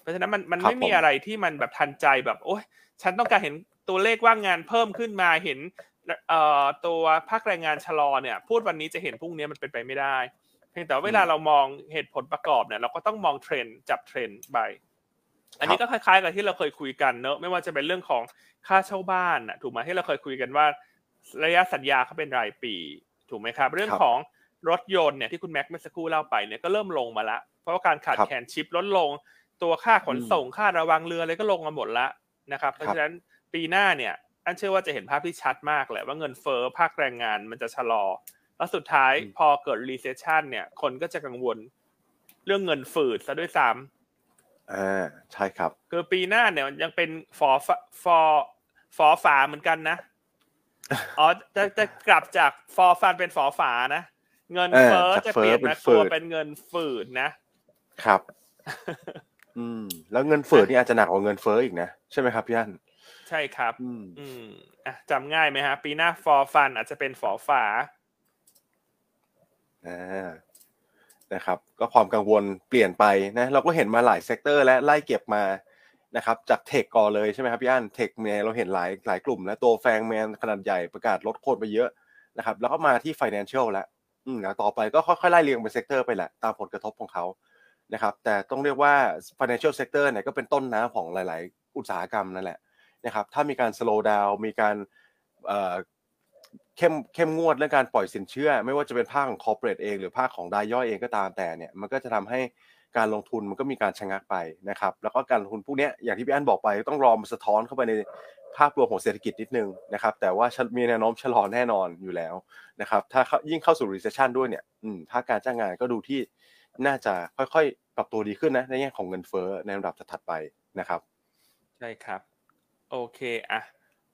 เพราะฉะนั้นมันมันไม่มีอะไรที่มันแบบทันใจแบบ โอ้ยฉันต้องการเห็นตัวเลขว่างงานเพิ่มขึ้นมาเห็นเอ่อตัวภาคแรงงานชะลอเนี่ย พูดวันนี้จะเห็นพรุ่งนี้มันเป็นไปไม่ได้ เพียงแต่เวลาเรามองเหตุผลประกอบเนี่ยเราก็ต้องมองเทรนด์จับเทรนด์ไป อันนี้ก็คล้ายๆกับที่เราเคยคุยกันเนอะไม่ว่าจะเป็นเรื่องของค่าเช่าบ้านถูกไหมที่เราเคยคุยกันว่า ระยะสัญญาเขาเป็นรายปี ถูกไหมครับ เรื่องของรถยนต์เนี่ยที่คุณแม็กเมื่อสักครู่เล่าไปเนี่ยก็เริ่มลงมาละ เพราะว่าการขาดแคลนชิปลดลง ตัวค่าขนส่งค่าระวังเรืออะไรก็ลงมาหมดละนะครับเพราะฉะนั้นปีหน้าเนี่ยอันเชื่อว่าจะเห็นภาพที่ชัดมากแหละว่าเงินเฟ้อภาคแรงงานมันจะชะลอ แล้วสุดท้ายพอเกิด recession เนี่ยคนก็จะกังวลเรื่องเงินฝืดซะด้วยซ้ำ อ่าใช่ครับ คือปีหน้าเนี่ยยังเป็นฟอฟฟอฟอฝาเหมือนกันนะอ๋อจะจะกลับจากฟอฟันเป็นฟอฝานะเงินเฟ้อจะเปลี่ยนมาตัวเป็นเงินฝืดนะครับ อืม แล้วเงินเฟ้อนี่อาจจะหนักกว่าเงินเฟ้ออีกนะใช่ไหมครับพี่อันใช่ครับ อืมอืมอะจำง่ายไหมฮะ ปีหน้าฟอฟันอาจจะเป็นฟอฝาอ่า นะครับก็ความกังวลเปลี่ยนไปนะเราก็เห็นมาหลาย sector และไล่เก็บมานะครับจาก tech ก่อนเลยใช่ไหมครับพี่อัน tech เนี่ยเราเห็นหลายหลายกลุ่ม แล้วตัว FANGMAN ขนาดใหญ่ประกาศลดคนไปเยอะนะครับแล้วก็มาที่ Financial แล้วอืมแล้วต่อไปก็ค่อยๆไล่เรียงเป็น sector ไปแหละตามผลกระทบของเขานะครับแต่ต้องเรียกว่า Financial Sector เนี่ยก็เป็นต้นน้ำของหลาย ๆ อุตสาหกรรมนั่นแหละนะครับถ้ามีการ slow down มีการ เข้มเข้มงวดเรื่องการปล่อยสินเชื่อ ไม่ว่าจะเป็นภาคของ corporate เองหรือภาคของรายย่อยเองก็ตามแต่เนี่ยมันก็จะทำให้การลงทุนมันก็มีการชะงักไปนะครับแล้วก็การลงทุนพวกเนี้ยอย่างที่พี่อันบอกไปต้องรอมันสะท้อนเข้าไปในภาพรวมของเศรษฐกิจนิดนึงนะครับแต่ว่ามีแนวโน้มชะลอแน่นอนอยู่แล้วนะครับถ้ายิ่งเข้าสู่ recession ด้วยเนี่ยอืมถ้าการจ้างงานก็ดูที่น่าจะค่อยๆ ปรับตัวดีขึ้นนะในแง่ของเงินเฟ้อในลำดับถัดไปนะครับ ใช่ครับ โอเคอะ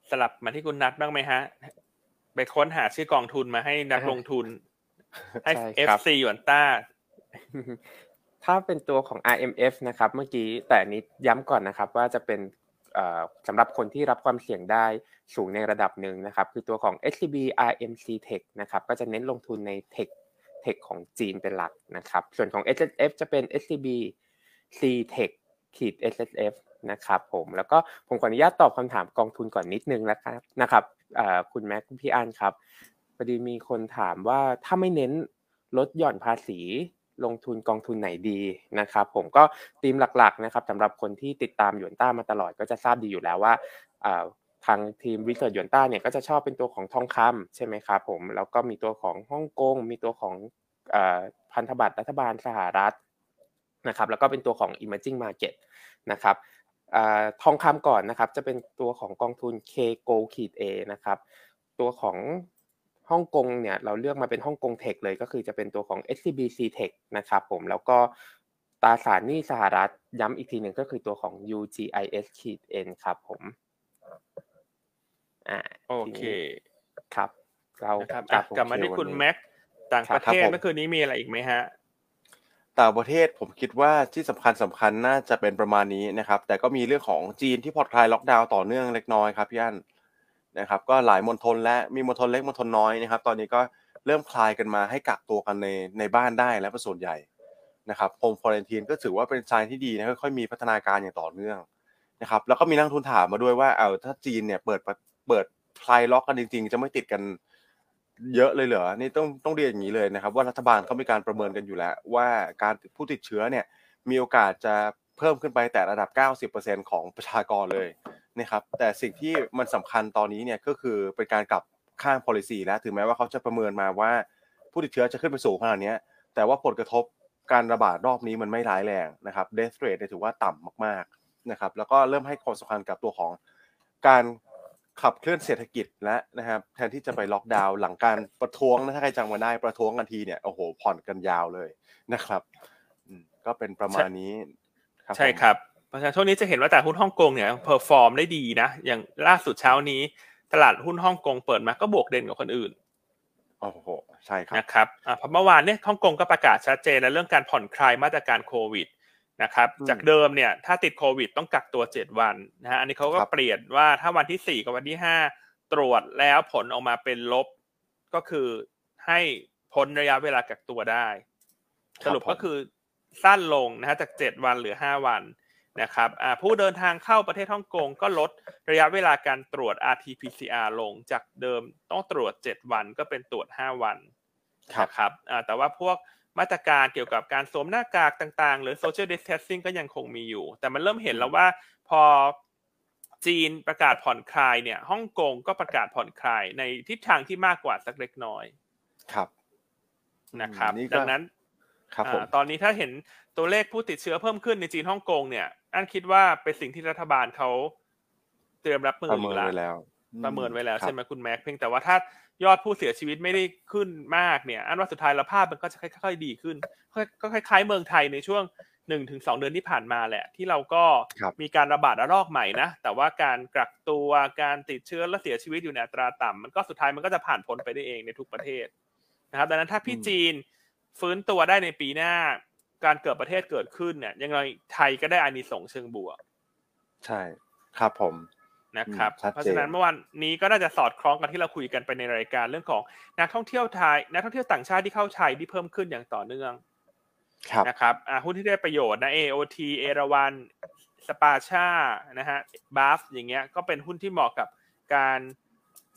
สลับมาที่คุณนัทบ้างไหมฮะ ไปค้นหาชื่อกองทุนมาให้นักลงทุน ให้ใช่ครับ FC หยวนต้า ถ้าเป็นตัวของ RMF นะครับ เมื่อกี้แต่อันนี้ย้ำก่อนนะครับ ว่าจะเป็นเอ่อสำหรับคนที่รับความเสี่ยงได้สูงในระดับหนึ่งนะครับ คือตัวของ SCB RMC Tech นะครับ ก็จะเน้นลงทุนใน Tech Tech ของจีนเป็นหลักนะครับ ส่วนของ SSF จะเป็น SCB C Tech ขีด SSF นะครับผมแล้วก็ผมขออนุญาตตอบคำถามกองทุนก่อนนิดนึงแล้วครับนะครับคุณแม็กคุณพี่อันครับพอดีมีคนถามว่าถ้าไม่เน้นลดหย่อนภาษีลงทุนกองทุนไหนดีนะครับ ผมก็ธีมหลักๆนะครับสำหรับคนที่ติดตามหยวนต้ามาตลอดก็จะทราบดีอยู่แล้วว่าทางทีมวิจัยหยวนต้าเนี่ยก็จะชอบเป็นตัวของทองคำใช่ไหมครับผมแล้วก็มีตัวของฮ่องกงมีตัวของอพันธบัตรรัฐบาลสหรัฐนะครับแล้วก็เป็นตัวของ emerging market นะครับ ทองคำก่อนนะครับจะเป็นตัวของกองทุน K Go ขีด A นะครับตัวของฮ่องกงเนี่ยเราเลือกมาเป็นฮ่องกงเทคเลยก็คือจะเป็นตัวของ SCBC Tech นะครับผมแล้วก็ตราสารหนี้สหรัฐย้ำอีกทีหนึ่งก็คือตัวของ UGIS ขีด N ครับผมอ่าโอเคครับ เรานะครับกลัอะบกลับมาที่คุณวันนี้แม็กต่างประเทศครับผมเมื่อคืนนี้มีอะไรอีกไหมฮะ ต่างประเทศผมคิดว่าที่สำคัญสำคัญน่าจะเป็นประมาณนี้นะครับ แต่ก็มีเรื่องของจีนที่ผ่อนคลายล็อกดาวน์ต่อเนื่องเล็กน้อยครับพี่อั้นนะครับก็หลายมณฑลและมีมณฑลเล็กมณฑลน้อยนะครับ ตอนนี้ก็เริ่มคลายกันมาให้กักตัวกันในในบ้านได้แล้วเป็นส่วนใหญ่นะครับโฮมควอรันทีนก็ถือว่าเป็นไซน์ที่ดีนะค่อยๆมีพัฒนาการอย่างต่อเนื่องนะครับแล้วก็มีนักทุนถามมาด้วยว่าเอาถ้าจีนเนี่ยเปิดเปิดคลายล็อกกันจริง ๆ จะไม่ติดกัน เยอะเลยเหรอ นี่ต้องต้องเรียนอย่างนี้เลยนะครับ ว่ารัฐบาลเขามีการประเมินกันอยู่แล้ว ว่าการผู้ติดเชื้อเนี่ยมีโอกาสจะเพิ่มขึ้นไปแต่ระดับ 90%ของประชากรเลยนะครับ แต่สิ่งที่มันสำคัญตอนนี้เนี่ยก็คือเป็นการกลับข้าง policy แล้วถึงแม้ว่าเขาจะประเมินมาว่าผู้ติดเชื้อจะขึ้นไปสูงขนาดนี้แต่ว่าผลกระทบการระบาดรอบนี้มันไม่ร้ายแรงนะครับ death rate ถือว่าต่ำมากๆนะครับ แล้วก็เริ่มให้ความสำคัญกับตัวของการ ขับเคลื่อนเศรษฐกิจและนะครับแทนที่จะไปล็อกดาวน์หลังการประท้วงนะถ้าใครจำมาได้ประท้วงกันทีเนี่ยโอ้โหผ่อนกันยาวเลยนะครับอืมก็เป็นประมาณนี้ครับใช่ผมครับเพราะฉะนั้นช่วงนี้จะเห็นว่าตลาดหุ้นฮ่องกงเนี่ย perform ได้ดีนะ อย่างล่าสุดเช้านี้ตลาดหุ้นฮ่องกงเปิดมาก็บวกเด่นกว่าคนอื่นโอ้โหใช่ครับนะครับอ่าเพราะเมื่อวานเนี่ยฮ่องกงก็ประกาศชัดเจนในเรื่องการผ่อนคลายมาตรการโควิด นะครับอืมจากเดิมเนี่ยถ้าติดโควิดต้องกักตัว 7 วันนะฮะอันนี้เขาก็ครับเปลี่ยนว่าถ้าวันที่ 4 กับวันที่ 5 ตรวจแล้วผลออกมาเป็นลบก็คือให้พ้นระยะเวลากักตัวได้ สรุปก็คือสั้นลงนะฮะจาก 7 วันเหลือ 5 วันนะครับอ่าผู้เดินทางเข้าประเทศฮ่องกงก็ลดระยะเวลาการตรวจ RT-PCR ลงจากเดิมต้องตรวจ 7 วันก็เป็นตรวจ 5 วันครับนะครับอ่าแต่ว่าพวก มาตรการเกี่ยวกับการสวมหน้ากากต่างๆ หรือ social distancing ก็ยังคงมีอยู่ แต่มันเริ่มเห็นแล้วว่าพอจีนประกาศผ่อนคลายเนี่ยฮ่องกงก็ประกาศผ่อนคลายในทิศทางที่มากกว่าสักเล็กน้อยครับนะครับอืมนี่ก็ดังนั้นครับผมอ่าตอนนี้ถ้าเห็นตัวเลขผู้ติดเชื้อเพิ่มขึ้นในจีนฮ่องกงเนี่ยอันคิดว่าเป็นสิ่งที่รัฐบาลเขาเตรียมรับมือประอเมินยู่แล้วไว้แล้วประเมินไว้แล้วครับใช่ไหมคุณแม็กเพียงแต่ว่าถ้า ยอดผู้เสียชีวิตไม่ได้ขึ้นมากเนี่ย อันว่าสุดท้ายแล้วภาพมันก็จะค่อยๆดีขึ้น ก็คล้ายๆเมืองไทยในช่วงหนึ่งถึงสองเดือนที่ผ่านมาแหละ ที่เราก็ครับมีการระบาดระลอกใหม่นะ แต่ว่าการกักตัวการติดเชื้อและเสียชีวิตอยู่ในอัตราต่ำมันก็สุดท้ายมันก็จะผ่านพ้นไปได้เองในทุกประเทศนะครับดังนั้นถ้าพี่อืมจีนฟื้นตัวได้ในปีหน้า การเกิดประเทศเกิดขึ้นเนี่ยยังไงไทยก็ได้อานิสงส์เชิงบวก ใช่ครับผม นะครับอืมชัดเจนเพราะฉะนั้นเมื่อวันนี้ก็น่าจะสอดคล้องกับที่เราคุยกันไปในรายการเรื่องของนักท่องเที่ยวไทยนักท่องเที่ยวต่างชาติที่เข้าไทยที่เพิ่มขึ้นอย่างต่อเนื่องครับนะครับอ่าหุ้นที่ได้ประโยชน์นะ AOT เอราวันสปาชานะฮะบัฟอย่างเงี้ยก็เป็นหุ้นที่เหมาะกับการ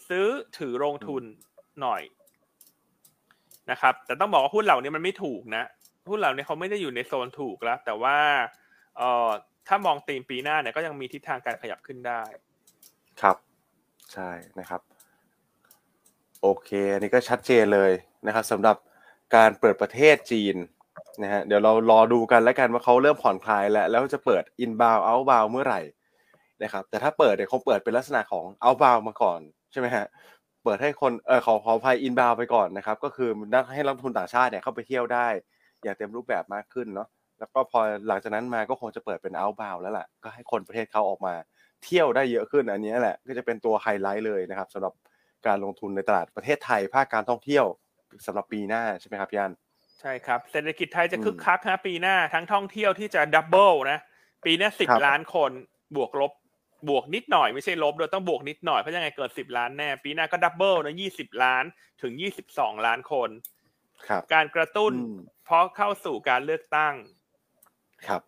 ซื้อถือลงทุนหน่อยนะครับ แต่ต้องบอกว่าหุ้นเหล่านี้มันไม่ถูกนะหุ้นเหล่านี้เขาไม่ได้อยู่ในโซนถูกแล้ว แต่ว่าเอ่อถ้ามองตีมปีหน้าเนี่ยก็ยังมีทิศทางการขยับขึ้นได้ ครับ ใช่นะครับ โอเค อันนี้ก็ชัดเจนเลยนะครับสำหรับการเปิดประเทศจีนนะฮะเดี๋ยวเรารอดูกันแล้วกันว่าเขาเริ่มผ่อนคลายแล้วแล้วจะเปิด inbound outbound เมื่อไหร่นะครับแต่ถ้าเปิดเนี่ยคงเปิดเป็นลักษณะของ outbound มาก่อนใช่ไหมฮะเปิดให้คนเออขอขอภัย inbound ไปก่อนนะครับ ก็คือนักให้นักทุนต่างชาติเนี่ยเข้าไปเที่ยวได้ อย่างเต็มรูปแบบมากขึ้นเนาะแล้วก็พอหลังจากนั้นมาก็คงจะเปิดเป็น outbound แล้วล่ะก็ให้คนประเทศเขาออกมา เที่ยวได้เยอะขึ้นอันนี้แหละก็จะเป็นตัวไฮไลท์เลยนะครับสำหรับการลงทุนในตลาดประเทศไทยภาคการท่องเที่ยวสำหรับปีหน้าใช่ไหมครับพี่อันใช่ครับเศรษฐกิจไทยจะอืมคึกคักฮะปีหน้าทั้งท่องเที่ยวที่จะ double นะปีหน้าสิบครับล้านคนบวกลบบวกนิดหน่อยไม่ใช่ลบโดยต้องบวกนิดหน่อยเพราะยังไงเกินสิบล้านแน่ปีหน้าก็ดับเบิลนะยี่สิบล้านถึงยี่สิบสองล้านคนครับ การกระตุ้นอืมเพราะเข้าสู่การเลือกตั้ง ครับ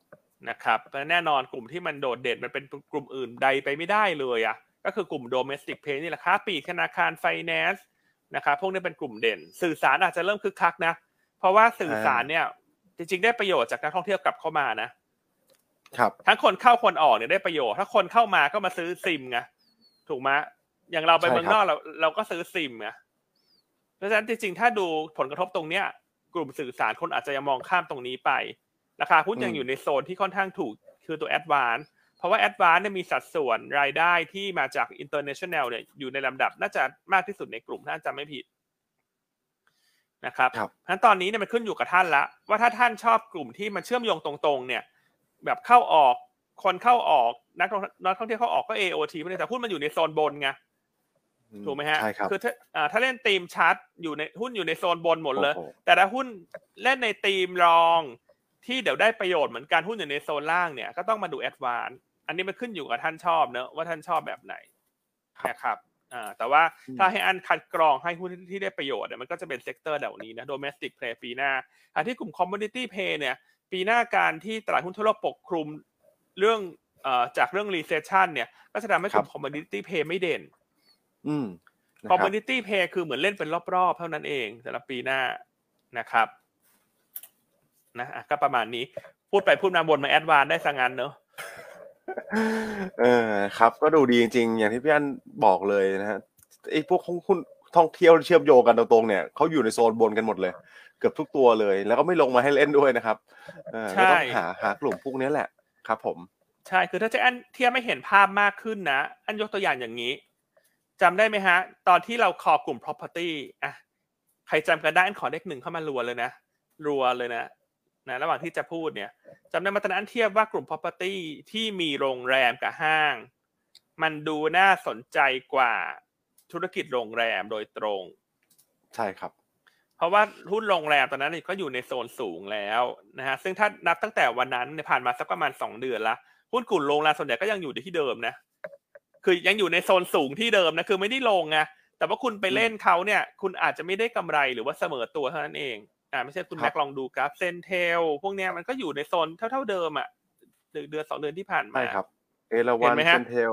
นะครับและแน่นอนกลุ่มที่มันโดดเด่นมันเป็นกลุ่มอื่นใดไปไม่ได้เลยอะก็คือกลุ่ม domestic pay นี่แหละค้าปลีกธนาคาร finance นะครับพวกนี้เป็นกลุ่มเด่น สื่อสารอาจจะเริ่มคึกคักนะ เพราะว่าสื่อสารเนี่ย จริงๆ ได้ประโยชน์จากนักท่องเที่ยวกลับเข้ามานะครับทั้งคนเข้าคนออกเนี่ยได้ประโยชน์ ถ้าคนเข้ามาก็มาซื้อซิมไงถูกไหมอย่างเราไปใช่เมืองครับนอกเราเราก็ซื้อซิมไงเพราะฉะนั้นจริงๆถ้าดูผลกระทบตรงเนี้ย กลุ่มสื่อสารคนอาจจะยังมองข้ามตรงนี้ไป ราคาหุ้นยังอยู่ในโซนที่ค่อนข้างถูกคือตัวแอดวานเพราะว่าแอดวานเนี่ยมีสัดส่วนรายได้ที่มาจาก international เนี่ยอยู่ในลำดับน่าจะมากที่สุดในกลุ่มถ้าจำไม่ผิดนะครับครับเพราะฉะนั้นตอนนี้เนี่ยมันขึ้นอยู่กับท่านละ ว่าถ้าท่านชอบกลุ่มที่มันเชื่อมโยงตรงๆ เนี่ย แบบเข้าออกคนเข้าออกนักท่องนักท่องเที่ยวเข้าออกก็ AOT ไม่ได้แต่หุ้นมันอยู่ในโซนบนไงอืถูกไหมฮะใช่ครับคือถ้าอ่าถ้าเล่นธีมชาร์ตอยู่ในหุ้นอยู่ในโซนบนหมดเลยโอ้โหแต่ถ้าหุ้นเล่นในธีมรอง ที่เดี๋ยวได้ประโยชน์เหมือนกันหุ้นอยู่ในโซนล่างเนี่ยก็ต้องมาดูแอดวานอันนี้มันขึ้นอยู่กับท่านชอบเนอะว่าท่านชอบแบบไหนนะครับอ่าแต่ว่าอืมถ้าให้อันคัดกรองให้หุ้นที่ได้ประโยชน์เนี่ยมันก็จะเป็น sector เหล่านี้นะ domestic play ปีหน้าอันที่กลุ่ม commodity play เนี่ยปีหน้าการที่ตลาดหุ้นทั่วโลกปกคลุมเรื่องเอ่อจากเรื่อง recession เนี่ยก็จะทำให้กลุ่ม commodity play ไม่เด่นอืมนะคคอรัมบ commodity play คือเหมือนเล่นเป็นรอบๆ เท่านั้นเองสำหรับปีหน้านะครับ นะอะก็ประมาณนี้ พูดไปพูดมาบนมาแอดวานได้สังงานเนอะเออครับ ก็ดูดีจริงๆ อย่างที่พี่อันบอกเลยนะฮะไอ้พวกหุ้นท่องเที่ยวเชื่อมโยงกันตรงๆเนี่ยเขาอยู่ในโซนบนกันหมดเลย เกือบทุกตัวเลย แล้วก็ไม่ลงมาให้เล่นด้วยนะครับเออใช่ก็ต้องหาหากลุ่มพวกนี้แหละครับ ผม ใช่คือถ้าจะอันเทียบไม่เห็นภาพมากขึ้นนะ อันยกตัวอย่างอย่างนี้จำได้ไหมฮะ ตอนที่เราคอกลุ่ม property อะใครจำกันได้อันขอเลขหนึ่งเข้ามารัวเลยนะรัวเลยนะ นะระหว่างที่จะพูดเนี่ยจำได้มาตอนนั้นเทียบว่ากลุ่ม property ที่มีโรงแรมกับห้าง มันดูน่าสนใจกว่าธุรกิจโรงแรมโดยตรง ใช่ครับ เพราะว่าหุ้นโรงแรมตอนนั้นก็อยู่ในโซนสูงแล้วนะฮะซึ่งถ้านับตั้งแต่วันนั้นเนี่ยผ่านมาสักประมาณสองเดือนละหุ้นกลุ่มโรงแรมส่วนใหญ่ก็ยังอยู่ที่เดิมนะคือยังอยู่ในโซนสูงที่เดิมนะคือไม่ได้ลงไงแต่ว่าคุณไปเล่นเขาเนี่ย คุณอาจจะไม่ได้กำไรหรือว่าเสมอตัวเท่านั้นเอง อ่าไม่ใช่ครับคุณแม็กลองดูกราฟ CENTEL พวกเนี้ยมันก็อยู่ในโซนเท่าๆเดิมอะเดือนเดือนสองเดือนที่ผ่านมาใช่ครับเอราวัเห็นไหมฮะ CENTEL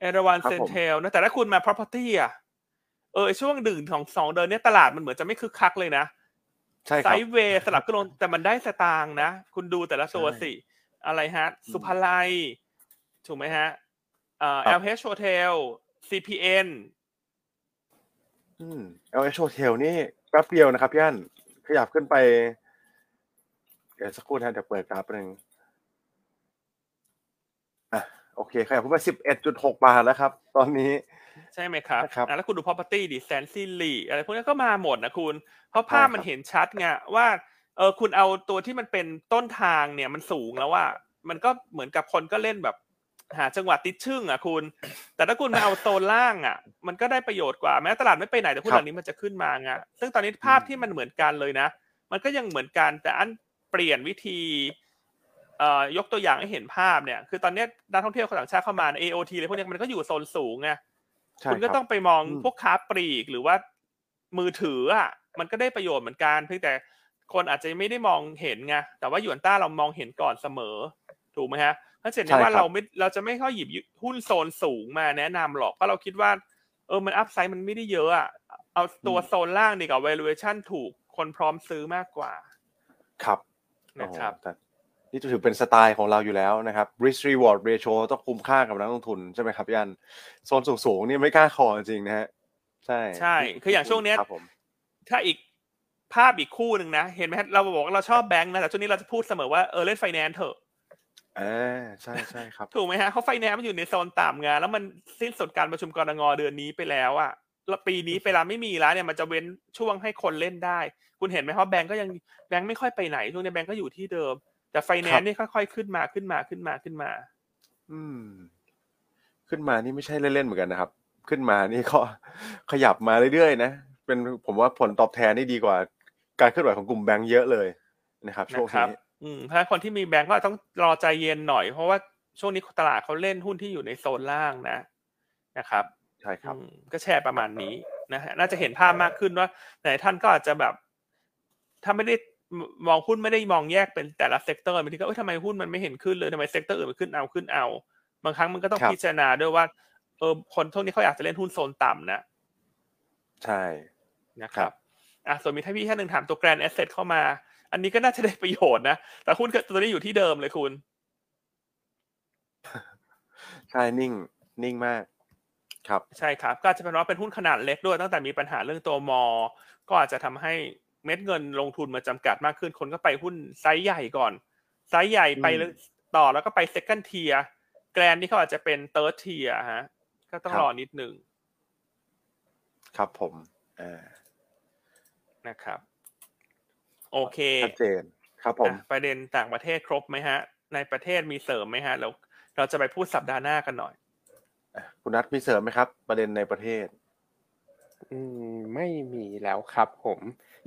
เอราวัณครับผม CENTEL นะแต่ถ้าคุณมา property อะเออไอ้ช่วงดึงของสองเดือนเนี้ยตลาดมันเหมือนจะไม่คึกคักเลยนะใช่ครับ sideway สลับขึ้นลงแต่มันได้สตางค์นะ คุณดูแต่ละตัวใช่สิ อะไรฮะ สุภาลัย ถูกไหมฮะเอ่อครับ LH Hotel CPN อืม LH Hotel นี่แป๊บเดียวนะครับพี่อัน ขยับขึ้นไป เดี๋ยวสักครู่นะเดี๋ยวเปิดกราฟหนึ่งอะโอเคครับผมไปสิบเอ็ดจุดหกบาทแล้วครับ ตอนนี้ใช่ไหมครับนะครับอะแล้วคุณดู property ดิ s a n s i l y อะไรพวกนี้ก็มาหมดนะคุณ เพราะภาพใช่ครับมันเห็นชัดไงว่าเออคุณเอาตัวที่มันเป็นต้นทางเนี่ยมันสูงแล้วว่า มันก็เหมือนกับคนก็เล่นแบบ หาจังหวะติดชึ่งอะคุณ แต่ถ้าคุณมาเอาโซนล่างอะ มันก็ได้ประโยชน์กว่าแม้ตลาดไม่ไปไหนแต่หุ้นเหล่านี้มันจะขึ้นมาไงซึ่งตอนนี้ภาพที่มันเหมือนกันเลยนะ มันก็ยังเหมือนกันแต่อันเปลี่ยนวิธีเอ่อยกตัวอย่างให้เห็นภาพเนี่ย คือตอนนี้นักท่องเที่ยวคนต่างชาติเข้ามาใน AOT อะไรพวกนี้มันก็อยู่โซนสูงไงใช่คุณก็รับต้องไปมองอืมพวกค้าปลีกหรือว่ามือถืออะมันก็ได้ประโยชน์เหมือนกันเพียงแต่คนอาจจะไม่ได้มองเห็นไงแต่ว่าหยวนต้าเรามองเห็นก่อนเสมอ ถูกไหมฮะถ้าเสร็จได้ว่าเราไม่เราจะไม่ค่อยหยิบหุ้นโซนสูงมาแนะนำหรอกเพราะเราคิดว่า เออมันอัพไซด์มันไม่ได้เยอะอะเอาตัวโซนล่างดีกว่า valuation ถูกคนพร้อมซื้อมากกว่า ครับนะครับโอ้แต่นี่ถือเป็นสไตล์ของเราอยู่แล้วนะครับ risk reward ratio ต้องคุ้มค่ากับนักลงทุนใช่ไหมครับพี่อันโซนสูงๆนี่ไม่กล้า call จริงๆนะฮะใช่ใช่คืออย่างช่วงเนี้ยครับผมถ้าอีกภาพอีกคู่หนึ่งนะ เห็นไหมฮะเราบอกว่าเราชอบแบงค์นะแต่ช่วงนี้เราจะพูดเสมอว่าเออเล่นไฟแนนซ์เถอะ อ่าใช่ใช่ครับ ถูกไหมฮะเขาไฟแนนซ์มันอยู่ในโซนต่ำไงแล้วมันสิ้นสุดการประชุมกนง.เดือนนี้ไปแล้วอะแล้วปีนี้ไปแล้วไม่มีแล้วเนี่ยมันจะเว้นช่วงให้คนเล่นได้ คุณเห็นไหมเพราะแบงก์ก็ยังแบงก์ไม่ค่อยไปไหนช่วงนี้แบงก์ก็อยู่ที่เดิม แต่ไฟแนนซ์นี่ค่อยๆขึ้นมาขึ้นมาขึ้นมาขึ้นมา อืม ขึ้นมานี่ไม่ใช่เล่นๆเหมือนกันนะครับ ขึ้นมานี่ก็ขยับมาเรื่อยๆนะเป็นผมว่าผลตอบแทนนี่ดีกว่า การเคลื่อนไหวของกลุ่มแบงก์เยอะเลยนะครับช่วงนะครับนี้ อืมถ้าคนที่มีแบงก์ก็ต้องรอใจเย็นหน่อย เพราะว่าช่วงนี้ตลาดเขาเล่นหุ้นที่อยู่ในโซนล่างนะนะครับใช่ครับอืมก็แชร์ประมาณนี้นะฮะน่าจะเห็นภาพมากขึ้นว่าไหนท่านก็อาจจะแบบ ถ้าไม่ได้มองหุ้นไม่ได้มองแยกเป็นแต่ละ sector บางทีก็เอ้ยทำไมหุ้นมันไม่เห็นขึ้นเลยทำไม sector อื่นมันขึ้นเอาขึ้นเอา บางครั้งมันก็ต้องครับพิจารณาด้วยว่าเออคนพวกนี้เขาอยากจะเล่นหุ้นโซนต่ำนะ ใช่นะคครัรับบอะส่วนมีท่านพี่ท่านหนึ่งถามตัวแกรนแอสเซทเข้ามา อันนี้ก็น่าจะได้ประโยชน์นะ แต่หุ้นตัวนี้อยู่ที่เดิมเลยคุณ ใช่นิ่ง นิ่งมากครับใช่ครับ ก็อาจจะเป็นว่าเป็นหุ้นขนาดเล็กด้วยตั้งแต่มีปัญหาเรื่องตัวมอ ก็อาจจะทำให้เม็ดเงินลงทุนมาจำกัดมากขึ้น คนก็ไปหุ้นไซส์ใหญ่ก่อน ไซส์ใหญ่ไปอืมต่อแล้วก็ไป second tier แกรนนี่เขาอาจจะเป็น third tier ฮะ ก็ต้องครับรอนิดหนึ่งครับผมอ่านะครับ โอเคชัดเจนครับผมอะประเด็นต่างประเทศครบไหมฮะ ในประเทศมีเสริมไหมฮะแล้วเราจะไปพูดสัปดาห์หน้ากันหน่อยอะคุณนัทมีเสริมไหมครับ ประเด็นในประเทศ อืมไม่มีแล้วครับ ผม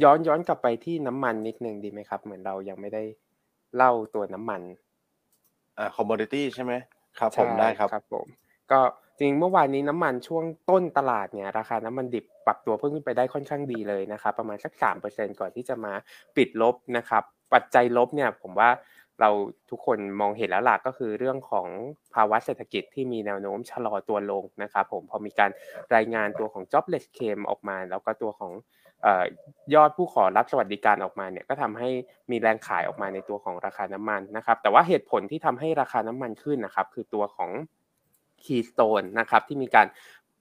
ย้อนย้อนกลับไปที่น้ำมันนิดนึงดีไหมครับ เหมือนเรายังไม่ได้เล่าตัวน้ำมันอ่าคอมมอดิตี้ใช่ไหมครับ ผมใช่ได้ครับครับ ผม ก็ จริงเมื่อวานนี้น้ำมันช่วงต้นตลาดเนี่ยราคาน้ำมันดิบปรับตัวเพิ่มขึ้นไปได้ค่อนข้างดีเลยนะครับประมาณสักสามเปอร์เซ็นก่อนที่จะมาปิดลบนะครับปัจจัยลบเนี่ยผมว่าเราทุกคนมองเห็นแล้วหลักก็คือเรื่องของภาวะเศรษฐกิจที่มีแนวโน้มชะลอตัวลงนะครับผมพอมีการรายงานตัวของ jobless claim ออกมา แล้วก็ตัวของออยอดผู้ขอรับสวัสดิการออกมาเนี่ยก็ทำให้มีแรงขายออกมาในตัวของราคาน้ำมันนะครับแต่ว่าเหตุผลที่ทำให้ราคาน้ำมันขึ้นนะครับคือตัวของ Keystone นะครับที่มีการ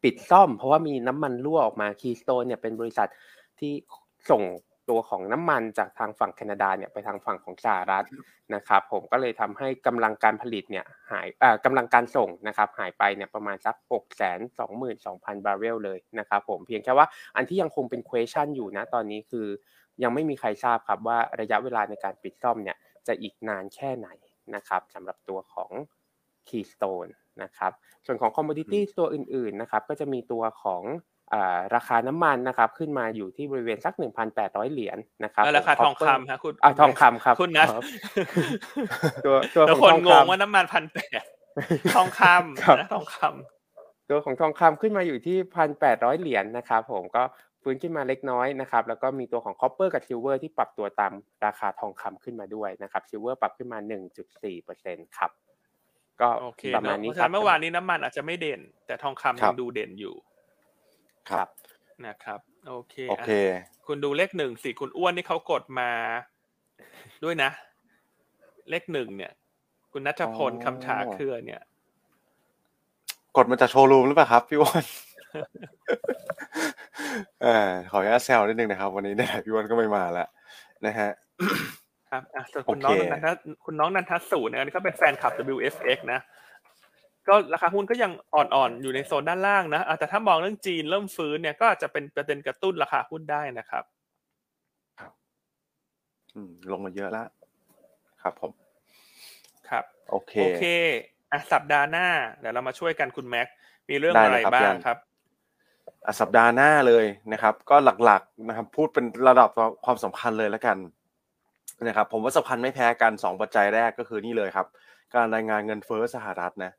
ปิดซ่อม เพราะว่ามีน้ำมันรั่วออกมา Keystone เนี่ยเป็นบริษัทที่ส่งตัวของน้ำมันจากทางฝั่งแคนาดาเนี่ยไปทางฝั่งของสหรัฐนะครับผมก็เลยทำให้กำลังการผลิตเนี่ยหายเอ่อกำลังการส่งนะครับหายไปเนี่ยประมาณสัก6 2 2 0 0 0 บาร์เรลเลยนะครับผมเพียงแค่ว่าอันที่ยังคงเป็น question อยู่นะตอนนี้คือ ยังไม่มีใครทราบครับว่าระยะเวลาในการปิดซ่อมเนี่ยจะอีกนานแค่ไหนนะครับสำหรับตัวของ Keystone นะครับส่วนของ commodity ตัวอื่นๆนะครับก็จะมีตัวของอาราคาน้ำมันนะครับขึ้นมาอยู่ที่บริเวณสัก 1,800 เหรียญนะครับแล้วราคาผมทอง copper คำฮะคุณอะทองคำครับคุณนัทครับตัวตัวแล้วของคนทองงงคำว่าน้ำมันพันแปดทองคครับำนะทองคตัวของทองคำขึ้นมาอยู่ที่1,800เหรียญนะครับผมก็ฟื้นขึ้นมาเล็กน้อยนะครับแล้วก็มีตัวของ copper กับ silver ที่ปรับตัวตามราคาทองคำขึ้นมาด้วยนะครับ silver ปรับขึ้นมา 1.4%ครับ ก็ำโอเคประมาณเนนี้อะเพราะคฉะรับนั้นเมื่อวานนี้น้ำมันอาจจะไม่เด่น แต่ทองคำครัยับงดูเด่นอยู่ ครับนะครับ โอเคโอเคอะคุณดูเลขหนึ่งสิคุณอ้วนนี่เขากดมาด้วยนะ เลขหนึ่งเนี่ย คุณนัทพลอ๋อคำถาเครือเนี่ย กดมาจากโชว์รูมหรือเปล่าครับพี่อ้วนเออขออนุญาตแซวนิดนึงนะครับ วันนี้เนี่ยพี่อ้วนก็ไม่มาแล้วนะฮะ ครับอะส่วนคุณน้องนันทคุณน้องนันทสูเนี่ยอันนี้ก็เป็นแฟนคลับ WFX นะ ก็ราคาหุ้นก็ยังอ่อนๆ อยู่ในโซนด้านล่างนะแต่ถ้ามองเรื่องจีนเริ่มฟื้นเนี่ยก็อาจจะเป็นประเด็นกระตุ้นราคาหุ้นได้นะครับอืมลงมาเยอะแล้วครับผม ครับ โอเคโอเคอะสัปดาห์หน้าเดี๋ยวเรามาช่วยกันคุณแม็กมีเรื่องอะไรบ้างครับอะสัปดาห์หน้าเลยนะครับ ก็หลักๆนะครับ พูดเป็นระดับความสำคัญเลยแล้วกัน นะครับผมว่าสำคัญไม่แพ้กันสองปัจจัยแรกก็คือนี่เลยครับ การรายงานเงินเฟ้อสหรัฐนะ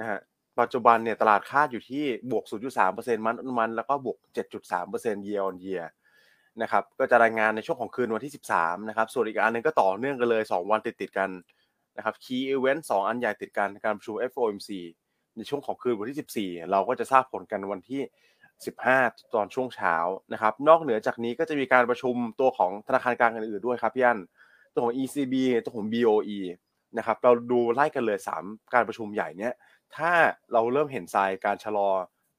นะฮะปัจจุบันเนี่ยตลาดคาดอยู่ที่บวก 0.3%มันมันแล้วก็บวก 7.3% year on year นะครับก็จะรายงานในช่วงของคืนวันที่ 13นะครับส่วนอีกอันนึงก็ต่อเนื่องกันเลย 2 วันติดติดกันนะครับ key event 2 อันใหญ่ติดกันการประชุม FOMC ในช่วงของคืนวันที่ 14 เราก็จะทราบผลกันวันที่ 15 ตอนช่วงเช้านะครับ นอกเหนือจากนี้ก็จะมีการประชุมตัวของธนาคารกลางอื่นๆด้วยครับพี่อันตัวของ ECB ตัวของ BOE นะครับ เราดูไล่กันเลย 3 การประชุมใหญ่เนี้ย ถ้าเราเริ่มเห็นทรายการชะลอ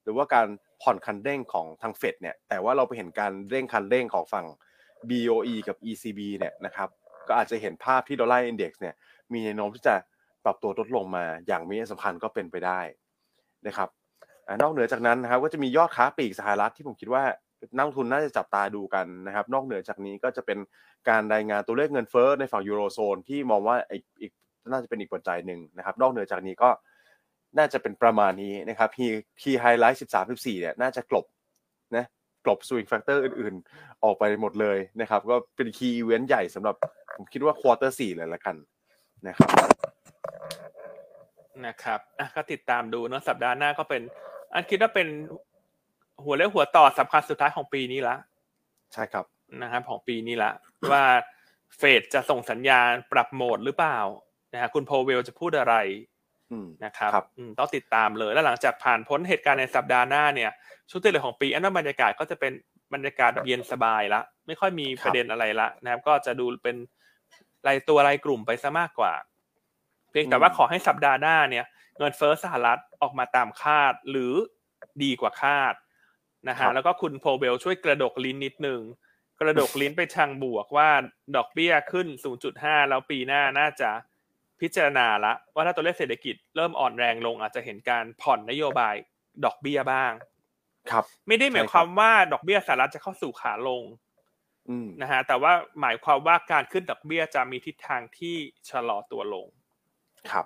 หรือว่าการผ่อนคันเร่งของทางเฟดเนี่ย แต่ว่าเราไปเห็นการเร่งคันเร่งของฝั่ง BOE กับ ECB เนี่ยนะครับ ก็อาจจะเห็นภาพที่ดอลลาร์อินเด็กซ์เนี่ย มีแนวโน้มที่จะปรับตัวลดลงมา อย่างมีสำคัญก็เป็นไปได้นะครับ นอกเหนือจากนั้นนะครับก็จะมียอดค้าปลีกสหรัฐที่ผมคิดว่านักทุนน่าจะจับตาดูกันนะครับ นอกเหนือจากนี้ก็จะเป็นการรายงานตัวเลขเงินเฟ้อในฝั่งยูโรโซนที่มองว่าอีกน่าจะเป็นอีกปัจจัยหนึ่งนะครับ นอกเหนือจากนี้ก็น่าจะเป็นประมาณนี้นะครับ key key highlight สิบสามสิบสี่เนี่ยน่าจะกลบนะกลบ swing factor อื่นๆ ออกไปหมดเลยนะครับ ก็เป็น key event ใหญ่สำหรับผมคิดว่า quarter สี่เลยละกันนะครับนะครับก็ติดตามดูเนาะสัปดาห์หน้าก็เป็น อันคิดว่าเป็นหัวเลี้ยวหัวต่อสำคัญสุดท้ายของปีนี้ละใช่ครับนะครับของปีนี้ละว่าเฟดจะส่งสัญญาณปรับโหมดหรือเปล่านะฮะคุณโพเวลจะพูดอะไรนะครับต้องติดตามเลยแล้วหลังจากผ่านพ้นเหตุการณ์ในสัปดาห์หน้าเนี่ยช่วงที่เหลือของปีอันนั้นบรรยากาศก็จะเป็นบรรยากาศเย็นสบายละ ไม่ค่อยมีประเด็นอะไรละนะครับ ก็จะดูเป็นรายตัวรายกลุ่มไปซะมากกว่า เพียงแต่ว่าขอให้สัปดาห์หน้าเนี่ย เงินเฟ้อสหรัฐออกมาตามคาดหรือดีกว่าคาดนะฮะแล้วก็คุณโพเวลช่วยกระดกลิ้นนิดนึงกระดกลิ้นไปทางบวกว่าดอกเบี้ยขึ้น 0.5 แล้วปีหน้าน่าจะพิจารณาละ ว่าถ้าตัวเลขเศรษฐกิจเริ่มอ่อนแรงลงอาจจะเห็นการผ่อนนโยบายดอกเบี้ยบ้าง ครับ ไม่ได้หมายความว่าดอกเบี้ยสหรัฐจะเข้าสู่ขาลงนะฮะแต่ว่าหมายความว่าการขึ้นดอกเบี้ยจะมีทิศทางที่ชะลอตัวลง ครับ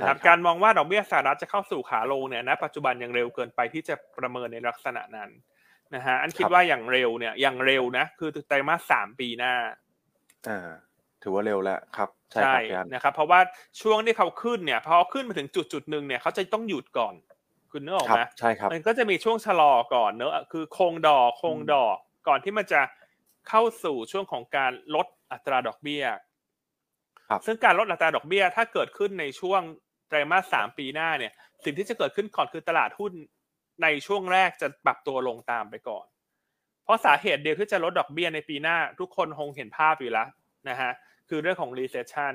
นะครับการมองว่าดอกเบี้ยสหรัฐจะเข้าสู่ขาลงเนี่ยนะปัจจุบันยังเร็วเกินไปที่จะประเมินในลักษณะนั้นนะฮะอันคิดว่าอย่างเร็วเนี่ยอย่างเร็วนะ คือไตรมาสสามปีหน้าอ่าถือว่าเร็วแล้วครับ ใช่นะครับ เพราะว่าช่วงที่เขาขึ้นเนี่ยพอขึ้นมาถึงจุดจุดหนึ่งเนี่ยเขาจะต้องหยุดก่อนคุณนึกออกไหมใช่ครับมันก็จะมีช่วงชะลอก่อนเนอะคือคงดอกคงดอกก่อนที่มันจะเข้าสู่ช่วงของการลดอัตราดอกเบี้ยซึ่งการลดอัตราดอกเบี้ยถ้าเกิดขึ้นในช่วง ไตรมาสสามปีหน้าเนี่ย สิ่งที่จะเกิดขึ้นก่อนคือตลาดหุ้นในช่วงแรกจะปรับตัวลงตามไปก่อน เพราะสาเหตุเดียวที่จะลดดอกเบี้ยในปีหน้า ทุกคนคงเห็นภาพอยู่แล้วนะฮะคือเรื่องของ recession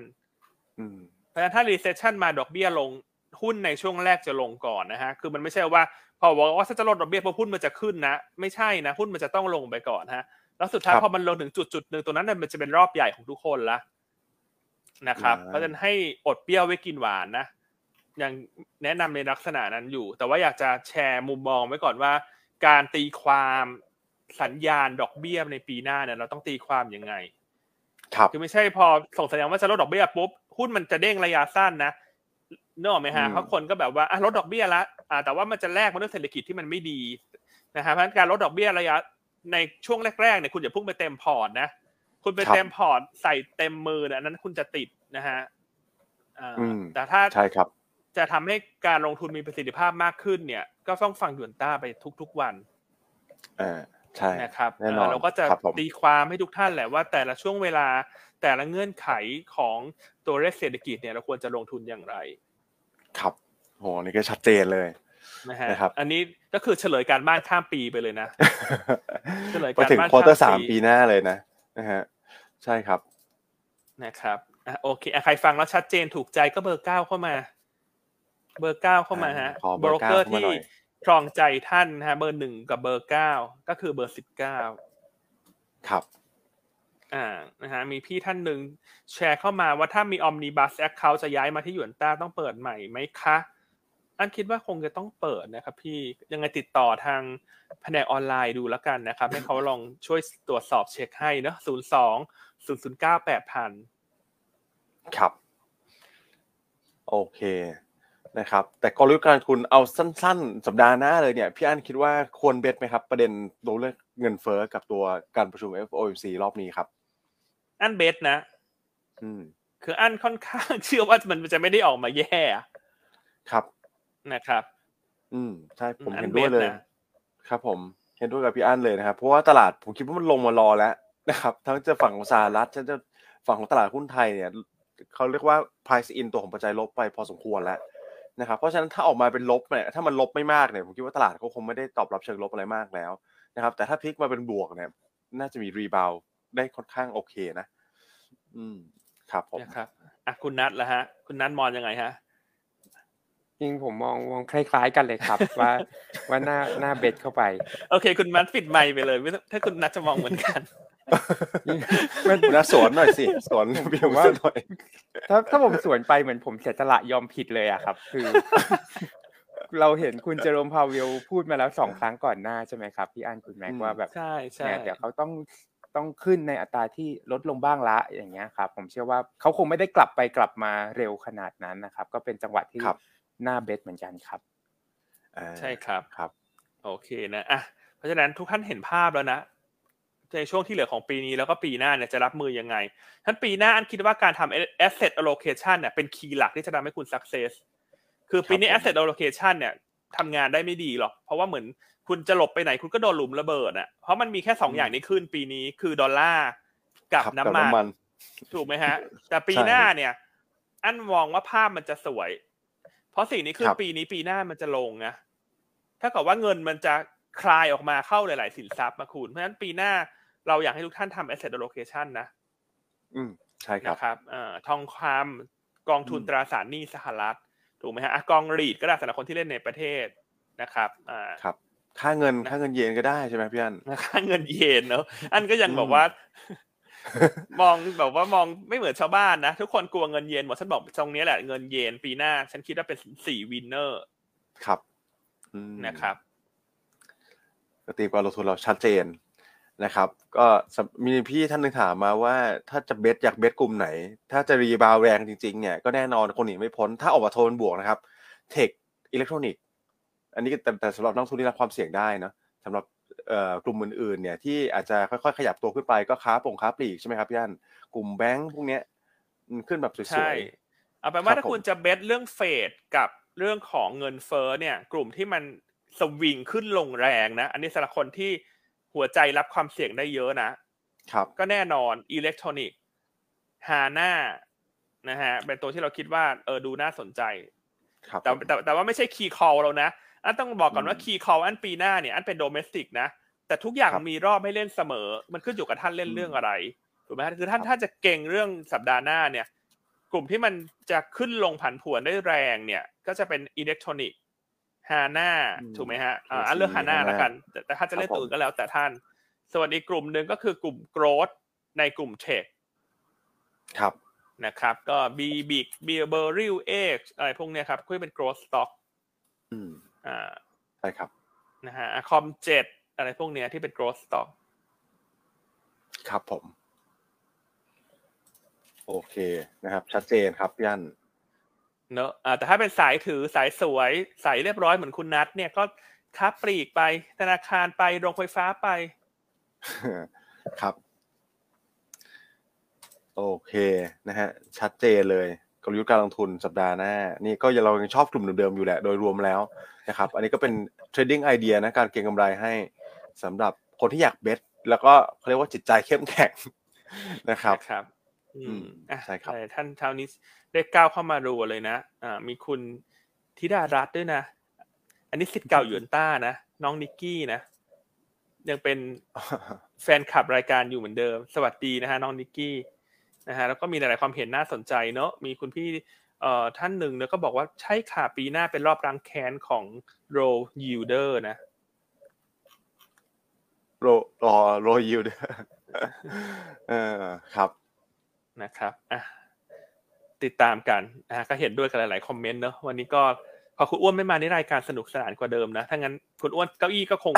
เพราะฉะนั้นถ้า recession มาดอกเบี้ยลงหุ้นในช่วงแรกจะลงก่อนนะฮะ คือมันไม่ใช่ว่า พอบอกว่าถ้าจะลดดอกเบี้ยพอหุ้นมันจะขึ้นนะ ไม่ใช่นะ หุ้นมันจะต้องลงไปก่อนฮะ แล้วสุดท้ายพอมันลงถึงจุดจุดหนึ่งตัวนั้นมันจะเป็นรอบใหญ่ของทุกคนละนะครับ เพราะฉะนั้นให้อดเปรี้ยวไว้กินหวานนะ ยังแนะนำในลักษณะนั้นอยู่ แต่ว่าอยากจะแชร์มุมมองไว้ก่อนว่า การตีความสัญญาณดอกเบี้ยในปีหน้าเนี่ยเราต้องตีความยังไง ครับคือไม่ใช่พอส่งสัญญาณว่าจะลดดอกเบี้ยปุ๊บหุ้นมันจะเด้งระยะสั้นนะนึกออกไหมฮะเพราะคนก็แบบว่าอะลดดอกเบี้ยละอ่าแต่ว่ามันจะแลกมาด้วยเศรษฐกิจที่มันไม่ดีนะฮะเพราะการลดดอกเบี้ยระยะในช่วงแรกๆเนี่ยคุณอย่าพุ่งไปเต็มพอร์ตนะคุณไปเต็มพอร์ตใส่เต็มมือเนี่ยนั้นคุณจะติดนะฮะแต่ถ้าใช่ครับ จะทำให้การลงทุนมีประสิทธิภาพมากขึ้นเนี่ย ก็ต้องฟังหยวนต้าไปทุกๆวันอ่าใช่นะครับเราก็จะตีความให้ทุกท่านแหละว่า แต่ละช่วงเวลาแต่ละเงื่อนไขของตัวเลขเศรษฐกิจเนี่ยเราควรจะลงทุนอย่างไร ครับโหนี่ก็ชัดเจนเลยนะฮะอันนี้ก็คือเฉลยการบ้านข้ามปีไปเลยนะเฉลยการบ้านข้ามปี quarter สามปีหน้าเลยนะนะฮะใช่ครับนะครับอะโอเคใครฟังแล้วชัดเจนถูกใจก็เบอร์เก้าเข้ามา เบอร์เก้าเข้ามาฮะโบรกเกอร์ที่ครองใจท่านนะฮะ เบอร์หนึ่งกับเบอร์เก้าก็คือเบอร์สิบเก้าครับ อ่านะฮะมีพี่ท่านหนึ่งแชร์เข้ามาว่าถ้ามี Omnibus Account จะย้ายมาที่หยวนต้าต้องเปิดใหม่ไหมคะอันคิดว่าคงจะต้องเปิดนะครับพี่ยังไงติดต่อทางแผนกออนไลน์ดูแล้วกันนะครับ ให้เขาลองช่วยตรวจสอบเช็คให้เนอะศูนย์สองศูนย์ศูนย์เก้าแปดพันครับ โอเค นะครับแต่กลยุทธ์การลงทุนเอาสั้น ๆ สัปดาห์หน้าเลยเนี่ยพี่อันคิดว่าควรเบสไหมครับ ประเด็นตัวเรื่องเงินเฟ้อกับตัวการประชุม FOMC รอบนี้ครับ อันเบสนะอืมคืออันค่อนข้างเชื่อว่ามันจะไม่ได้ออกมาแย่ครับนะครับ อืมใช่ผมอันเห็นด้วยเลยเบสนะครับ ผมเห็นด้วยกับพี่อันเลยนะครับเพราะว่าตลาดผมคิดว่ามันลงมารอแล้วนะครับ ทั้งจะฝั่งของสหรัฐทั้งจะฝั่งของตลาดหุ้นไทยเนี่ยเขาเรียกว่า price in ตัวของปัจจัยลบไปพอสมควรแล้ว นะครับเพราะฉะนั้นถ้าออกมาเป็นลบเนี่ยถ้ามันลบไม่มากเนี่ยผมคิดว่าตลาดก็คงไม่ได้ตอบรับเชิงลบอะไรมากแล้วนะครับ แต่ถ้าพลิกมาเป็นบวกเนี่ย น่าจะมีรีบาวได้ค่อนข้างโอเคนะ อืมครับผมนะครับอะคุณนัทละฮะ คุณนัทมองยังไงฮะจริงผมมองมองคล้ายๆกันเลยครับ ว่าว่าหน้าหน้าเบ็ดเข้าไป โอเค คุณนัทปิดไมค์ไปเลยไม่ต้องถ้าคุณนัทจะมองเหมือนกัน มันนะสวนหน่อยสิสวนพี่ผมว่าหน่อยถ้าถ้าผมสวนไปเหมือนผมเสียสละยอมผิดเลยอะครับ คือ เราเห็นคุณเจอโรมพาเวลพูดมาแล้วสองครั้งก่อนหน้าใช่ไหมครับพี่อันคุณแม็กอืมว่าแบบใช่ใช่เนี่ยเดี๋ยวเขาต้องต้องขึ้นในอัตราที่ลดลงบ้างละอย่างเงี้ยครับ ผมเชื่อว่าเขาคงไม่ได้กลับไปกลับมาเร็วขนาดนั้นนะครับ ก็เป็นจังหวะที่ครับหน้าเบ็ดเหมือนกันครับอ่าใช่ครับครับ โอเคนะอะเพราะฉะนั้นทุกท่านเห็นภาพแล้วนะ ในช่วงที่เหลือของปีนี้แล้วก็ปีหน้าเนี่ยจะรับมือยังไงท่านปีหน้าอันคิดว่าการทำ asset allocation เนี่ยเป็นคีย์หลักที่จะทำให้คุณ success คือปีนี้ครับผม asset allocation เนี่ยทำงานได้ไม่ดีหรอก เพราะว่าเหมือนคุณจะหลบไปไหนคุณก็โดนหลุมระเบิดอะเพราะมันมีแค่สองอย่างนี้ขึ้นปีนี้คือดอลลาร์กับครับน้ำมันมันถูกไหมฮะ แต่ปีใช่หน้าเนี่ย อันมองว่าภาพมันจะสวย เพราะสิ่งนี้คือครับปีนี้ปีหน้ามันจะลงนะถ้ากับว่าเงินมันจะคลายออกมาเข้าหลาย ๆ สินทรัพย์มาคุณเพราะฉะนั้นปีหน้า เราอยากให้ทุกท่านทำ asset allocation นะ อืมใช่ครับนะครับเอ่อทองคำกองทุนอืมตราสารหนี้สหรัฐ ถูกไหมฮะอะกอง REIT ก็ได้สำหรับคนที่เล่นในประเทศนะครับอ่าครับ ค่าเงินนะค่าเงินเยนก็ได้ใช่ไหมพี่อันค่าเงินเยนเนอะอันก็ยังอืมบอกว่ามองแบบว่ามองไม่เหมือนชาวบ้านนะ ทุกคนกลัวเงินเยนหมดฉันบอกตรงนี้แหละเงินเยนปีหน้า ฉันคิดว่าเป็น the winnerครับอืมนะครับก็ตีมการลงทุนเราชัดเจน นะครับ ก็สำมีพี่ท่านหนึ่งถามมาว่าถ้าจะ bet อยาก bet กลุ่มไหน ถ้าจะ rebound แรงจริงๆเนี่ยก็แน่นอนคนหนีไม่พ้น ถ้าออกมาโทนบวกนะครับ tech อิเล็กทรอนิกส์อันนี้ก็แต่แต่สำหรับนักลงทุนที่รับความเสี่ยงได้เนอะสำหรับเอ่อกลุ่มอื่นๆเนี่ยที่อาจจะค่อยๆ ขยับตัวขึ้นไปก็ค้าปงค้าปลีกใช่ไหมครับพี่อันกลุ่มแบงค์พวกเนี้ยอืมขึ้นแบบสวยใช่เอาเป็นว่าครับถ้าคุณผมจะ bet เรื่องเฟดกับเรื่องของเงินเฟ้อเนี่ย กลุ่มที่มันสวิงขึ้นลงแรงนะ อันนี้สำหรับคนที่ หัวใจรับความเสี่ยงได้เยอะนะๆครับก็แน่นอนอิเล็กทรอนิกส์ฮาน่านะฮะเป็นตัวที่เราคิดว่าเออดูน่าสนใจครับแต่แต่แต่ว่าไม่ใช่ key call เรานะอันต้องบอกก่อนว่าอืม key call อันปีหน้าเนี่ยอันเป็น domestic นะแต่ทุกอย่างครับมีรอบให้เล่นเสมอ มันขึ้นอยู่กับท่านเล่นอืมเรื่องอะไรถูกไหมฮะคือท่านครับถ้าจะเก็งเรื่องสัปดาห์หน้าเนี่ย กลุ่มที่มันจะขึ้นลงผันผวนได้แรงเนี่ย ก็จะเป็นอิเล็กทรอนิกส์ ฮาน่าอืมถูกไหมฮะอ่า KCE อันเลือกฮาน่า HANA แล้วกันแต่แต่ถ้าจะเล่นครับตัวอื่นก็แล้วแต่ท่าน ส่วนอีกกลุ่มหนึ่งก็คือกลุ่ม growth ในกลุ่ม tech ครับนะครับก็ Bluebik Beryl 8อะไรพวกเนี้ยครับก็เป็น growth stock อืมอ่าใช่ครับนะฮะ COM7อะไรพวกเนี้ยที่เป็น growth stock ครับผม โอเคนะครับ ชัดเจนครับพี่อัน เนอะอ่าแต่ถ้าเป็นสายถือสายสวยสายเรียบร้อยเหมือนคุณนัทเนี่ยก็ค้าปลีกไป ธนาคารไปโรงไฟฟ้าไป ครับ โอเคนะฮะ ชัดเจนเลยกลยุทธ์การลงทุนสัปดาห์หน้า นี่ก็ยังเรายังชอบกลุ่มเดิมๆอยู่แหละโดยรวมแล้วนะครับ อันนี้ก็เป็นเทรดดิ้งไอเดียนะการเก็งกำไรให้สำหรับคนที่อยากเบสแล้วก็เขาเรียกว่าจิตใจเข้มแข็งนะครับนะครับ อือืมมอะใช่ครับแต่ท่านเช้านี้ ได้ก้าวเข้ามารัวเลยนะอ่ามีคุณธิดารัตน์ด้วยนะ อันนี้สิทธิ์เก่าหยวนต้านะ น้องนิกกี้นะ ยังเป็นแฟนคลับรายการอยู่เหมือนเดิม สวัสดีนะฮะน้องนิกกี้นะฮะแล้วก็มีหลาย ๆ ความเห็นน่าสนใจเนอะมีคุณพี่เอ่อท่านหนึ่งเนี่ยก็บอกว่าใช่ค่ะปีหน้าเป็นรอบรังแค้นของโรยิวเดอร์นะโรรอโรยิวเดอร์เออครับนะครับอะ ติดตามกันอะก็เห็นด้วยกันหลายๆคอมเมนต์เนอะวันนี้ก็พอคุณอ้วนไม่มาในรายการสนุกสนานกว่าเดิมนะถ้างั้นคุณอ้วนเก้าอี้ก็คง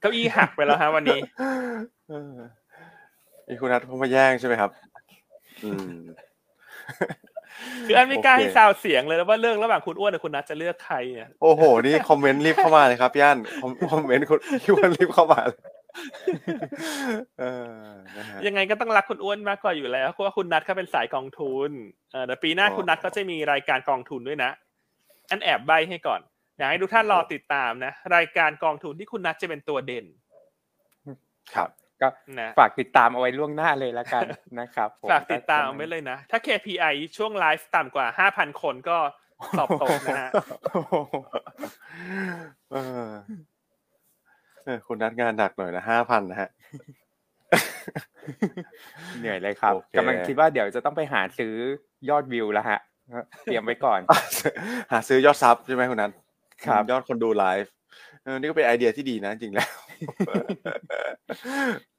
เก้าอี้หักไปแล้วฮะวันนี้เออมีคุณนัทเข้ามาแย่งใช่ไหมครับ อืมคืออันไม่กล้าโอเคให้ซาวเสียงเลยแล้วว่าเรื่องระหว่างคุณอ้วนกับคุณนัทจะเลือกใครเนี่ยโอ้โห นี่คอมเมนต์รีบเข้ามาเลยครับย่านคอมคอมเมนต์คุณพี่อ้วันรีบเข้ามาเลยเออนะฮะ ยังไงก็ต้องรักคุณอ้วนมากกว่าอยู่แล้วเพราะว่าคุณนัทเขาเป็นสายกองทุนเออแต่ปีหน้าอ๋อคุณนัทก็จะมีรายการกองทุนด้วยนะ อันแอบใบให้ก่อนอยากให้ทุกท่านรอติดตามนะ รายการกองทุนที่คุณนัทจะเป็นตัวเด่น ครับ ก็นะฝากติดตามเอาไว้ล่วงหน้าเลยละกันนะครับผมฝากติดตามเอาไว้เลยนะ ถ้า KPI ช่วงไลฟ์ต่ำกว่า5,000คนก็สอบตกนะฮะเออเออ คุณนัดงานหนักหน่อยนะห้าพันนะฮะเหนื่อยเลยครับโอเคกำลังคิดว่าเดี๋ยวจะต้องไปหาซื้อยอดวิวแล้วฮะเตรียมไว้ก่อน หาซื้อยอดซับใช่ไหมคุณนัทครับ ยอดคนดูไลฟ์เออนี่ก็เป็นไอเดียที่ดีนะจริงแล้ว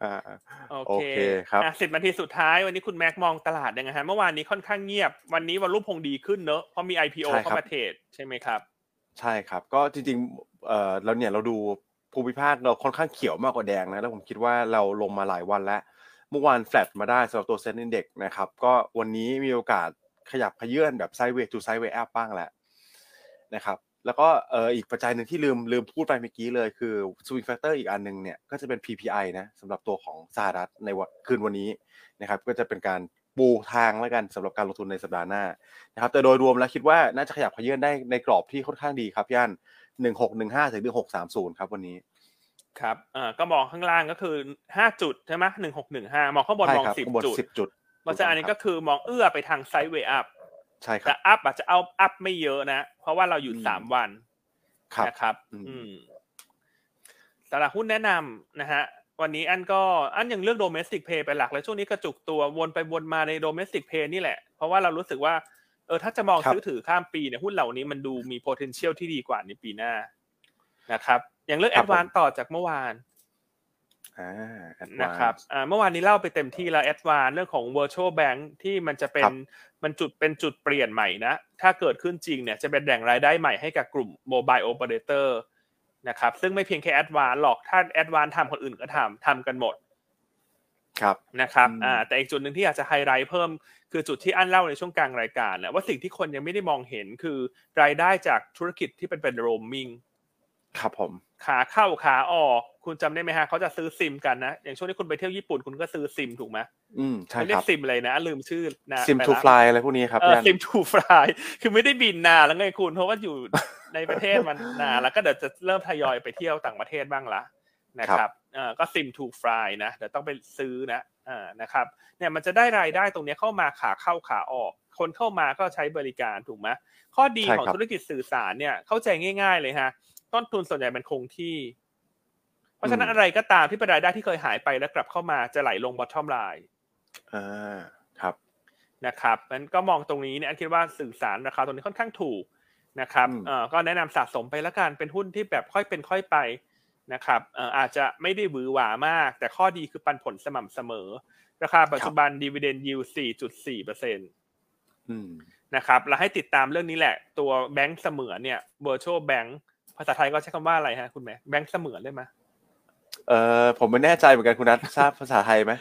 อ่าโอโอเคเคครับอะสิบนาทีสุดท้ายวันนี้คุณแม็กมองตลาดยังไงฮะเมื่อวานนี้ค่อนข้างเงียบ วันนี้วันรุ่งคงดีขึ้นเนอะเพราะมี IPO ใช่ครับเข้ามาเทรดใช่ไหมครับ ใช่ครับ ก็จริงๆเอ่อเราเนี่ยเราดู ภูมิภาคเราค่อนข้างเขียวมากกว่าแดงนะ แล้วผมคิดว่าเราลงมาหลายวันแล้ว เมื่อวานแฟลตมาได้สำหรับตัวเซ็น i ินเด็กนะครับ ก็วันนี้มีโอกาสขยับขยื่นแบบไซเวทูไซเวย์อัพบ้างแหล้วนะครับ แล้วก็เอออีกปัจจัยหนึ่งที่ลืมลืมพูดไปเมื่อกี้เลยคือswing factor อีกอันหนึ่งเนี่ยก็จะเป็น PPI นะสำหรับตัวของสหรัฐในวันคืนวันนี้นะครับ ก็จะเป็นการปูทางแล้วกันสำหรับการลงทุนในสัปดาห์หน้านะครับแต่โดยรวมแล้วคิดว่าน่าจะขยับเขยื้อนได้ในกรอบที่ค่อนข้างดีครับพี่อัน หนึ่งหกหนึ่งห้าถึงหนึ่งหกสามศูนย์ครับวันนี้ครับอ่าก็มองข้างล่างก็คือห้าจุดใช่ไหมหนึ่งหกหนึ่งห้ามองข้างบนใช่มองครับสิบข้างบนจุดสิบจุดเพราะฉะนั้นอันนี้ก็คือมองเอื้อไปทาง sideway up ใช่ครัแต่ up อาจจะเอา up ไม่เยอะนะ เพราะว่าเราหยุดอืมสามวันครับนะครับ อืมอืมตลาดหุ้นแนะนำนะฮะวันนี้อันก็อันยังเลือก domestic pay เป็นหลักเลยช่วงนี้กระจุกตัววนไปวนมาใน domestic pay นี่แหละ เพราะว่าเรารู้สึกว่า เออถ้าจะมองครับซื้อถือข้ามปีเนี่ยหุ้นเหล่านี้มันดูมี potential ที่ดีกว่าในปีหน้านะครับ อย่างเลือก advance ต่อจากเมื่อวานอ่า Advance นะครับอ่าเมื่อวานนี้เล่าไปเต็มที่แล้ว advance เรื่องของ virtual bank ที่มันจะเป็ครันบมันจุดเป็นจุดเปลี่ยนใหม่นะ ถ้าเกิดขึ้นจริงเนี่ยจะเป็นแหล่งรายได้ใหม่ให้กับกลุ่ม mobile operator นะครับ ซึ่งไม่เพียงแค่ advance หรอกถ้า advance ทำคนอื่นก็ทำทำกันหมด ครับนะครับอืมอ่าแต่อีกจุดหนึ่งที่อยากจะไฮไลท์เพิ่ม คือจุดที่อันเล่าในช่วงกลางรายการนะว่าสิ่งที่คนยังไม่ได้มองเห็นคือรายได้จากธุรกิจที่เป็นเป็น roaming ครับผมขาเข้าขาออก คุณจำได้ไหมฮะเขาจะซื้อซิมกันนะ อย่างช่วงที่คุณไปเที่ยวญี่ปุ่นคุณก็ซื้อซิมถูกไหมอืมใช่เขาเรีคยรักบซิมอะไรนะ ลืมชื่อนะซิมไปทูละฟลายอะไรพวกนี้ครับเอพี่ออันซิมทูฟรายคือไม่ได้บินนานแล้วไงคุณ เพราะว่าอยู่ในประเทศมันนานแล้วก็เดี๋ยวจะเริ่มทยอยไปเที่ยวต่างประเทศบ้างละนะครับเออก็ซิมทูฟรายนะเดี๋ยวต้องไปซื้อนะ อ่านะครับเนี่ยมันจะได้รายได้ตรงเนี้ยเข้ามาขาเข้าขาออก คนเข้ามาก็ใช้บริการถูกไหมข้อดีใช่ของครับธุรกิจสื่อสารเนี่ยเข้าใจง่าย ๆเลยฮะต้นทุนส่วนใหญ่มันคงที่ เพราะฉะนั้นอะไรก็ตามที่เป็นรายได้ที่เคยหายไปแล้วกลับเข้ามาจะไหลลง bottom line อ่าครับนะครับนั้นก็มองตรงนี้เนี่ยอันคิดว่าสื่อสารราคาตรงนี้ค่อนข้างถูกนะครับอืมเอ่อก็แนะนำสะสมไปละกันเป็นหุ้นที่แบบค่อยเป็นค่อยไป นะครับเอ่ออาจจะไม่ได้หวือหวามาก แต่ข้อดีคือปันผลสม่ำเสมอ ราคาปัจจุบันดีเวเดนยิว4.4เปอร์เซ็นต์อืมนะครับแล้วให้ติดตามเรื่องนี้แหละ ตัวแบงก์เสมือนเนี่ย virtual bank ภาษาไทยก็ใช้คำว่าอะไรฮะคุณแม่แบงก์เสมือนได้ไหมเอ่อผมไม่แน่ใจเหมือนกันคุณนัททราบภาษาไทยไหม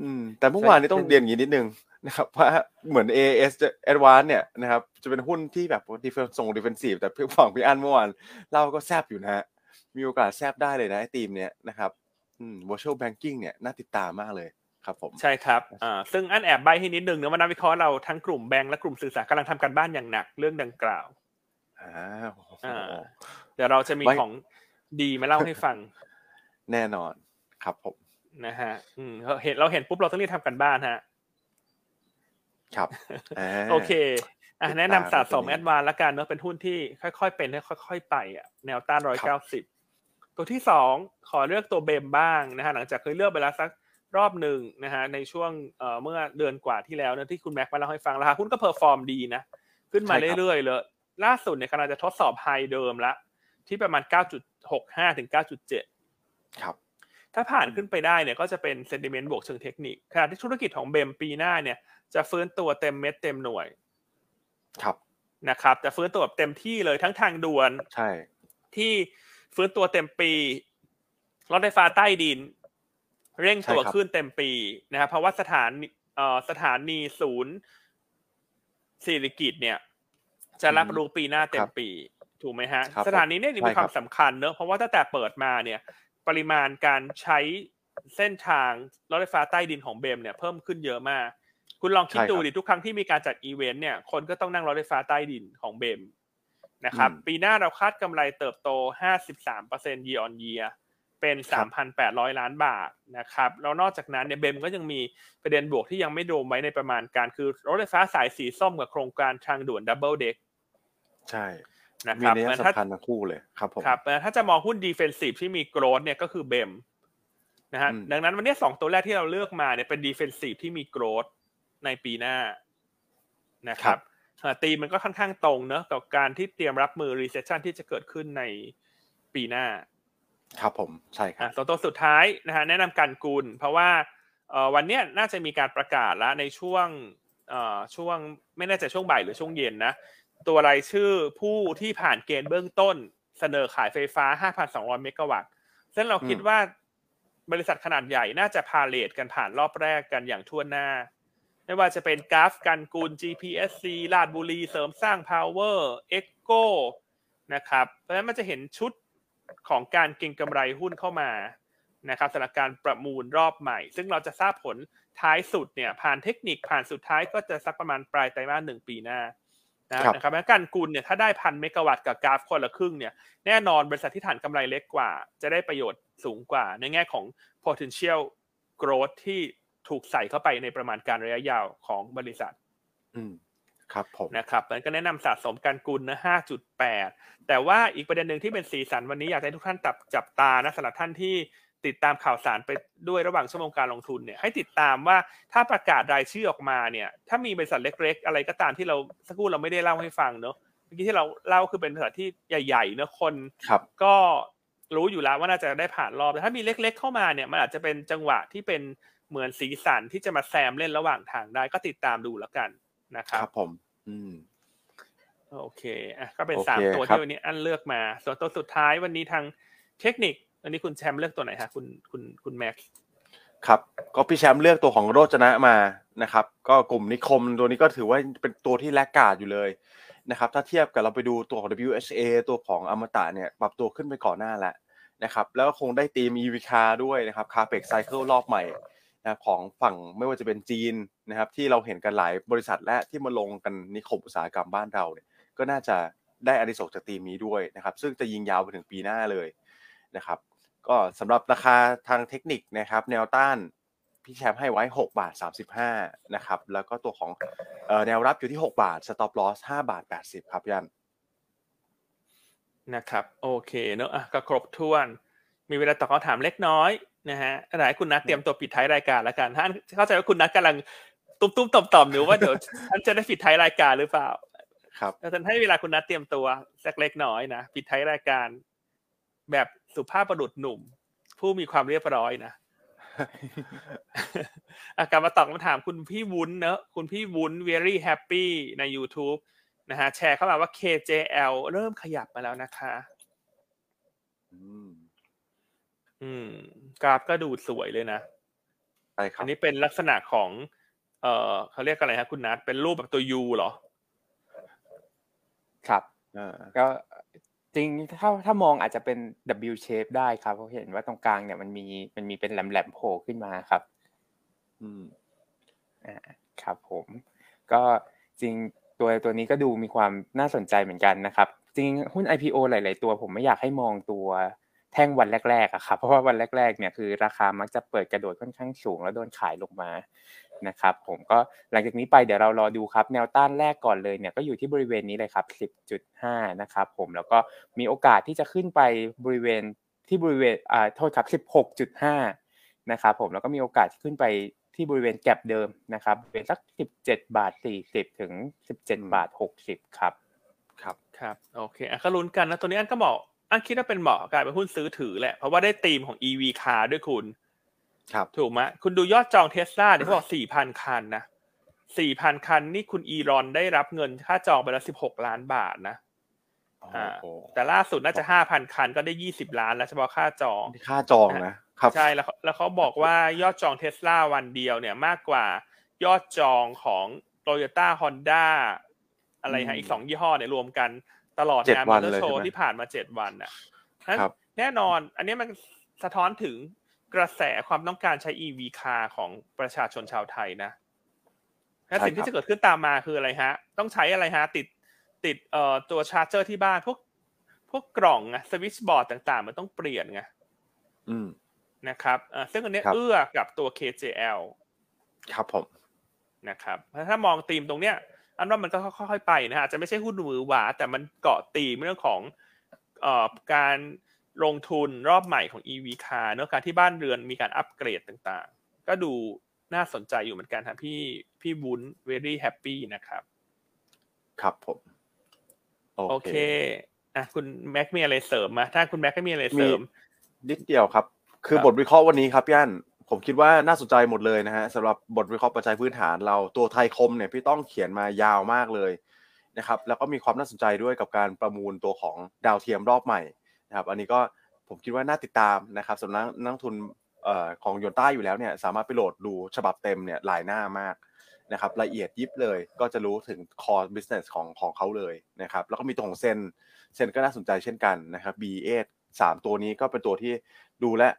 อืมแต่เมื่อวานนี้ต้องเรียนอย่างนี้นิดนึงนะครับว่าเหมือน AS จะ Advance เนี่ยนะครับจะเป็นหุ้นที่แบบ defense ส่ง defensive แต่เพื่อฝั่งพี่อันเมื่อวานเราก็แซบอยู่นะฮะ มีโอกาสแซบได้เลยนะไอ้ทีมเนี้ยนะครับอืม virtual banking เนี่ยน่าติดตามมากเลยครับผมใช่ครับอ่าซึ่งอันแอบใบให้นิดนึงนะว่านักวิเคราะห์เราทั้งกลุ่มแบงก์และกลุ่มสื่อสารกำลังทำการบ้านอย่างหนักเรื่องดังกล่าวอ่าโอ้โหอ่าเดี๋ยวเราจะมีไม้ของดีมาเล่าให้ฟัง แน่นอนครับผมนะฮะอืมเห็นเราเห็นปุ๊บเราต้องรีบทำการบ้านฮะ ครับอ่าโอเคอะติดตามแนะนำสะสมตัวนี้ ADVANC ละกันเนอะเป็นหุ้นที่ค่อยๆเป็นค่อยๆไปอะแนวต้านร้อยครัเก้าสิบ ตัวที่สองขอเลือกตัว BEM บ้างนะฮะหลังจากเคยเลือกไปแล้วสักรอบหนึ่งนะฮะในช่วงเอ่อเมื่อเดือนกว่าที่แล้วเนอะที่คุณแม็กมาเล่าให้ฟังราคาหุ้นก็ perform ดีนะขึ้นมาเรื่อยๆเลย ล่าสุดเนี่ยกำลังจะทดสอบไฮเดิมละที่ประมาณ 9.65 ถึง 9.7 ครับ ถ้าผ่านขึ้นไปได้เนี่ยก็จะเป็นเซนติเมนต์บวกเชิงเทคนิคขณะที่ธุรกิจของเบมปีหน้าเนี่ย จะฟื้นตัวเต็มเม็ดเต็มหน่วย ครับนะครับจะฟื้นตัวแบบเต็มที่เลยทั้งทางด่วนใช่ที่ ฟื้นตัวเต็มปีรถไฟฟ้าใต้ดิน เร่งตัวขึ้นเต็มปีนะครับเพราะว่าสถานเอ่อสถานีศูนย์สิริกิตเนี่ย จะรับรู้ปีหน้าเต็มปี ถูกไหมฮะครับสถานีเนี่ยมีความสำคัญเนอะเพราะว่าตั้งแต่เปิดมาเนี่ย ปริมาณการใช้เส้นทางรถไฟฟ้าใต้ดินของเบมเนี่ยเพิ่มขึ้นเยอะมาก คุณลองคิดดูดิทุกครั้งที่มีการจัดอีเวนต์เนี่ย คนก็ต้องนั่งรถไฟฟ้าใต้ดินของเบม นะครับปีหน้าเราคาดกำไรเติบโต 53% year on year เป็น 3,800 ล้านบาทนะครับแล้วนอกจากนั้นเนี่ย BEM ก็ยังมีประเด็นบวกที่ยังไม่รวมไว้ในประมาณการคือรถไฟฟ้าสายสีส้มกับโครงการทางด่วน Double Deck ใช่นะมีครับนัยถ้าสำคัญทั้งคู่เลยครับผมครับถ้าจะมองหุ้น defensive ที่มี growth เนี่ยก็คือ BEM นะฮะอืมดังนั้นวันนี้สองตัวแรกที่เราเลือกมาเนี่ยเป็น defensive ที่มี growth ในปีหน้านะครับอ่า ธีมมันก็ค่อนข้างตรงเนอะกับการที่เตรียมรับมือ recession ที่จะเกิดขึ้นในปีหน้า ครับผมใช่ครัอะบสองตัวสุดท้ายนะฮะแนะนำการกุลเพราะว่าเอ่อวันเนี้ยน่าจะมีการประกาศแล้วในช่วงเอ่อช่วงไม่แน่ใจช่วงบ่ายหรือช่วงเย็นนะตัวรายชื่อผู้ที่ผ่านเกณฑ์เบื้องต้นเสนอขายไฟฟ้า 5,200 เมกะวัตต์ซึ่งเราคิดอืมว่าบริษัทขนาดใหญ่น่าจะพาเลทกันผ่านรอบแรกกันอย่างทั่วหน้า ไม่ว่าจะเป็นกราฟกันกูล GPSC ลาดบุรี เสริมสร้าง Power Echo นะครับ เพราะฉะนั้นมันจะเห็นชุดของการเก็งกำไรหุ้นเข้ามานะครับสำหรับการประมูลรอบใหม่ ซึ่งเราจะทราบผลท้ายสุดเนี่ยผ่านเทคนิคผ่านสุดท้ายก็จะสักประมาณปลายไตรมาสหนึ่งปีหน้านะครับนะครับแล้วการกุลเนี่ยถ้าได้พันเมกะวัตต์กับกราฟคนละครึ่งเนี่ยแน่นอนบริษัทที่ฐานกำไรเล็กกว่า จะได้ประโยชน์สูงกว่า ในแง่ของ potential growth ที่ ถูกใส่เข้าไปในประมาณการระยะยาวของบริษัท อืมครับผมนะครับนั้นก็แนะนำสะสมการกุลนะ 5.8 แต่ว่าอีกประเด็นหนึ่งที่เป็นสีสันวันนี้อยากให้ทุกท่านจับจับตานะสำหรับท่านที่ติดตามข่าวสารไปด้วยระหว่างชั่วโมงการลงทุนเนี่ยให้ติดตามว่าถ้าประกาศรายชื่อออกมาเนี่ย ถ้ามีบริษัทเล็ก ๆ อะไรก็ตามที่เราสักครู่เราไม่ได้เล่าให้ฟังเนอะเมื่อกี้ที่เราเล่าคือเป็นบริษัทที่ใหญ่ๆเนอะคนครับก็รู้อยู่แล้วว่าน่าจะได้ผ่านรอบแต่ถ้ามีเล็ก ๆ เข้ามาเนี่ยมันอาจจะเป็นจังหวะที่เป็น เหมือนสีสันที่จะมาแซมเล่นระหว่างทางได้ก็ติดตามดูแล้วกันนะคครัรับบผม อืมโอเคอะก็เป็นโอเคสามตัวครับที่วันนี้อันเลือกมา ส่วนตัวสุดท้ายวันนี้ทางเทคนิคอันนี้คุณแชมป์เลือกตัวไหนฮะคุณคุณคุณแม็กซ์ครับก็พี่แชมป์เลือกตัวของโรจนะมานะครับ ก็กลุ่มนิคมตัวนี้ก็ถือว่าเป็นตัวที่แลกกาดอยู่เลยนะครับ ถ้าเทียบกับเราไปดูตัวของ WHA ตัวของอมตะเนี่ยปรับตัวขึ้นไปก่อนหน้าแล้วนะครับ แล้วก็คงได้ตีม EV car ด้วยนะครับคาเปกไซเคิลรอบใหม่ นะของฝั่งไม่ว่าจะเป็นจีนนะครับ ที่เราเห็นกันหลายบริษัทและที่มาลงกันนิคมอุตสาหกรรมบ้านเราเนี่ยก็น่าจะได้อานิสงส์จากตีมนี้ด้วยนะครับ ซึ่งจะยิงยาวไปถึงปีหน้าเลยนะครับ ก็สำหรับราคาทางเทคนิคนะครับ แนวต้านพี่แชมป์ให้ไว้ 6 บาท 35 นะครับ แล้วก็ตัวของแนวรับอยู่ที่ 6 บาท stop loss 5 บาท 80 ครับพี่อันนะครับ โอเคเนอะอะก็ครบถ้วน มีเวลาตอบคำถามเล็กน้อย นะฮะอะไรให้คุณนัทเตรียมตัวปิดท้ายรายการแล้วกันท่านเข้าใจว่าคุณนัทกำลังตุ้มๆต่อมๆหรือว่าเดี๋ยวท่านจะได้ปิดท้ายรายการหรือเปล่า ครับแล้วท่านให้เวลาคุณนัทเตรียมตัวสักเล็กน้อยนะปิดท้ายรายการ แบบสุภาพบุรุษหนุ่ม ผู้มีความเรียบร้อยนะอากลับมาตอบคำถามคุณพี่วุ้นเนอะคุณพี่วุ้น very happy ใน YouTube นะฮะแชร์เข้ามาว่า KJL เริ่มขยับมาแล้วนะคะ อืม อืม กราฟก็ดูสวยเลยนะใช่ครัอับนนี้เป็นลักษณะของ เอ่อเขาเรียกอะไรฮะคุณนัทเป็นรูปแบบตัว U เหรอ ครับอ่าก็จริงถ้าถ้ามองอาจจะเป็น W shape ได้ครับเพราะเห็นว่าตรงกลางเนี่ยมันมีมันมีเป็นแหลมๆโผล่ขึ้นมาครับ อืมอ่าครับผม ก็จริงตัวตัวนี้ก็ดูมีความน่าสนใจเหมือนกันนะครับ จริงหุ้น IPO หลาย ๆ ตัวผมไม่อยากให้มองตัว แท่งวันแรกๆอะครับเพราะว่าวันแรกๆเนี่ยคือราคามักจะเปิดกระโดดค่อนข้างสูง แล้วโดนขายลงมานะครับผมก็หลังจากนี้ไปเดี๋ยวเรารอดูครับ แนวต้านแรกก่อนเลยเนี่ยก็อยู่ที่บริเวณนี้เลยครับ 10.5 นะครับผมแล้วก็มีโอกาสที่จะขึ้นไปบริเวณที่บริเวณอ่าโทษครับ 16.5 นะครับผมแล้วก็มีโอกาสขึ้นไปที่บริเวณแก็บเดิมนะครับเป็นสัก 17 บาท 40 ถึง 17 บาท 60 ครับครับครับโอเคอะก็ลุ้นกันนะตัวนี้อันก็บอก อันคิดว่าเป็นเหมาะกับการเป็นหุ้นซื้อถือแหละ เพราะว่าได้ธีมของ EV car ด้วยคุณ ครับ ถูกไหมคุณดูยอดจองเทสลาเนี่ยเขาบอกสี่พันคันนะสี่พันคันนี่คุณอีรอนได้รับเงินค่าจองไปแล้วสิบหกล้านบาทนะอ่าโอ้โหแต่ล่าสุดน่าจะห้าพันคันก็ได้ยี่สิบล้านแล้วเฉพาะค่าจองนี่ค่าจองนะครับใช่แล้วเขาแล้วเขาบอกว่ายอดจองเทสลาวันเดียวเนี่ยมากกว่ายอดจองของโตโยต้าฮอนด้าอะไรอืฮะมอีกสองยี่ห้อเนี่ยรวมกัน ตลอดเจ็ดงานวัมอนเตอเลยร์โชใช่ว์ไหมที่ผ่านมาเจ็ดวันน่ะนั้นครับแน่นอน อันนี้มันสะท้อนถึงกระแสความต้องการใช้ EV car ของประชาชนชาวไทยนะและใช่สิ่งคที่รับจะเกิดขึ้นตามมาคืออะไรฮะ ต้องใช้อะไรฮะ ติดติดเอ่อตัวชาร์จเจอร์ที่บ้าน พวกพวกกล่องอะสวิตช์บอร์ดต่างๆ มันต้องเปลี่ยนไงอืมนะครับเอ่อซึ่งอันเนี้ยครับเอื้อกับตัว KJL ครับผมนะครับถ้ามองธีมตรงเนี้ย อันว่ามันก็ค่อยๆไปนะฮะอาจจะไม่ใช่หุ้นมือหวาแต่มันเกาะธีมเรื่องของเอ่อการลงทุนรอบใหม่ของ EV car เนอะการที่บ้านเรือนมีการอัปเกรดต่างๆ ก็ดูน่าสนใจอยู่เหมือนกันครับพี่พี่วุ้น very happy นะครับ ครับผม โอเคอะคุณแม็กมีอะไรเสริมมาถ้าคุณแม็กไม่มีอะไรมีเสริม นิดเดียวครับ คือครับบทวิเคราะห์วันนี้ครับย่าน ผมคิดว่าน่าสนใจหมดเลยนะฮะสำหรับบทวิเคราะห์ปัจจัยพื้นฐานเราตัวไทยคมเนี่ยพี่ต้องเขียนมายาวมากเลยนะครับแล้วก็มีความน่าสนใจด้วยกับการประมูลตัวของดาวเทียมรอบใหม่นะครับอันนี้ก็ผมคิดว่าน่าติดตามนะครับสำหรับนักทุนเอ่อของยนต้าอยู่แล้วเนี่ยสามารถไปโหลดดูฉบับเต็มเนี่ยหลายหน้ามากนะครับละเอียดยิบเลยก็จะรู้ถึง core business ของของเขาเลยนะครับแล้วก็มีตัวของเซนเซนก็น่าสนใจเช่นกันนะครับ B8 สามตัวนี้ก็เป็นตัวที่ดูและ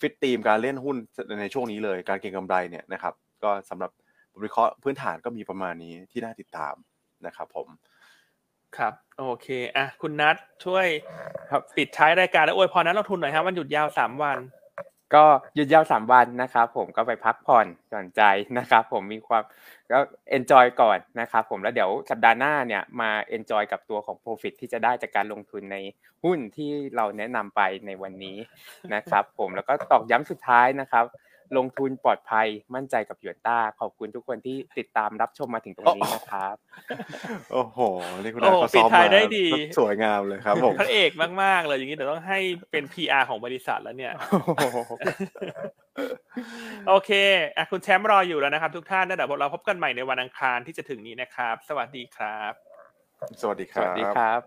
ฟิตทีมการเล่นหุ้นในช่วงนี้เลย การเก็งกำไรเนี่ยนะครับ ก็สำหรับบริเคราะห์พื้นฐานก็มีประมาณนี้ที่น่าติดตามนะครับ ผม ครับ โอเคอะคุณนัทช่วยปิดท้ายรายการแล้วอวยพรนักลงทุนหน่อยครับวันหยุดยาวสามวัน ก็หยุดยาวสามวันนะครับผมก็ไปพักผ่อนหย่อนใจนะครับผมมีความก็ enjoy ก่อนนะครับผมแล้วเดี๋ยวสัปดาห์หน้าเนี่ยมา enjoy กับตัวของ Profit ที่จะได้จากการลงทุนในหุ้นที่เราแนะนำไปในวันนี้นะครับผมแล้วก็ตอกย้ำสุดท้ายนะครับ ลงทุนปลอดภัยมั่นใจกับหยวนต้า ขอบคุณทุกคนที่ติดตามรับชมมาถึงตรงนี้นะครับ โอ้โห นี่คุณโอ้อาเขาปิซ้ดอมท้ายมาได้ดีสวยงามเลยครับผมพระเอกมาก ๆ เลยอย่างนี้เดี๋ยวต้องให้เป็น PR ของบริษัทแล้วเนี่ยโอเคอะคุณแชมป์รออยู่แล้วนะครับ ทุกท่านนะเดี๋ยวเราพบกันใหม่ในวันอังคารที่จะถึงนี้นะครับ สวัสดีครับ สวัสดีคสรับวัสดีครับ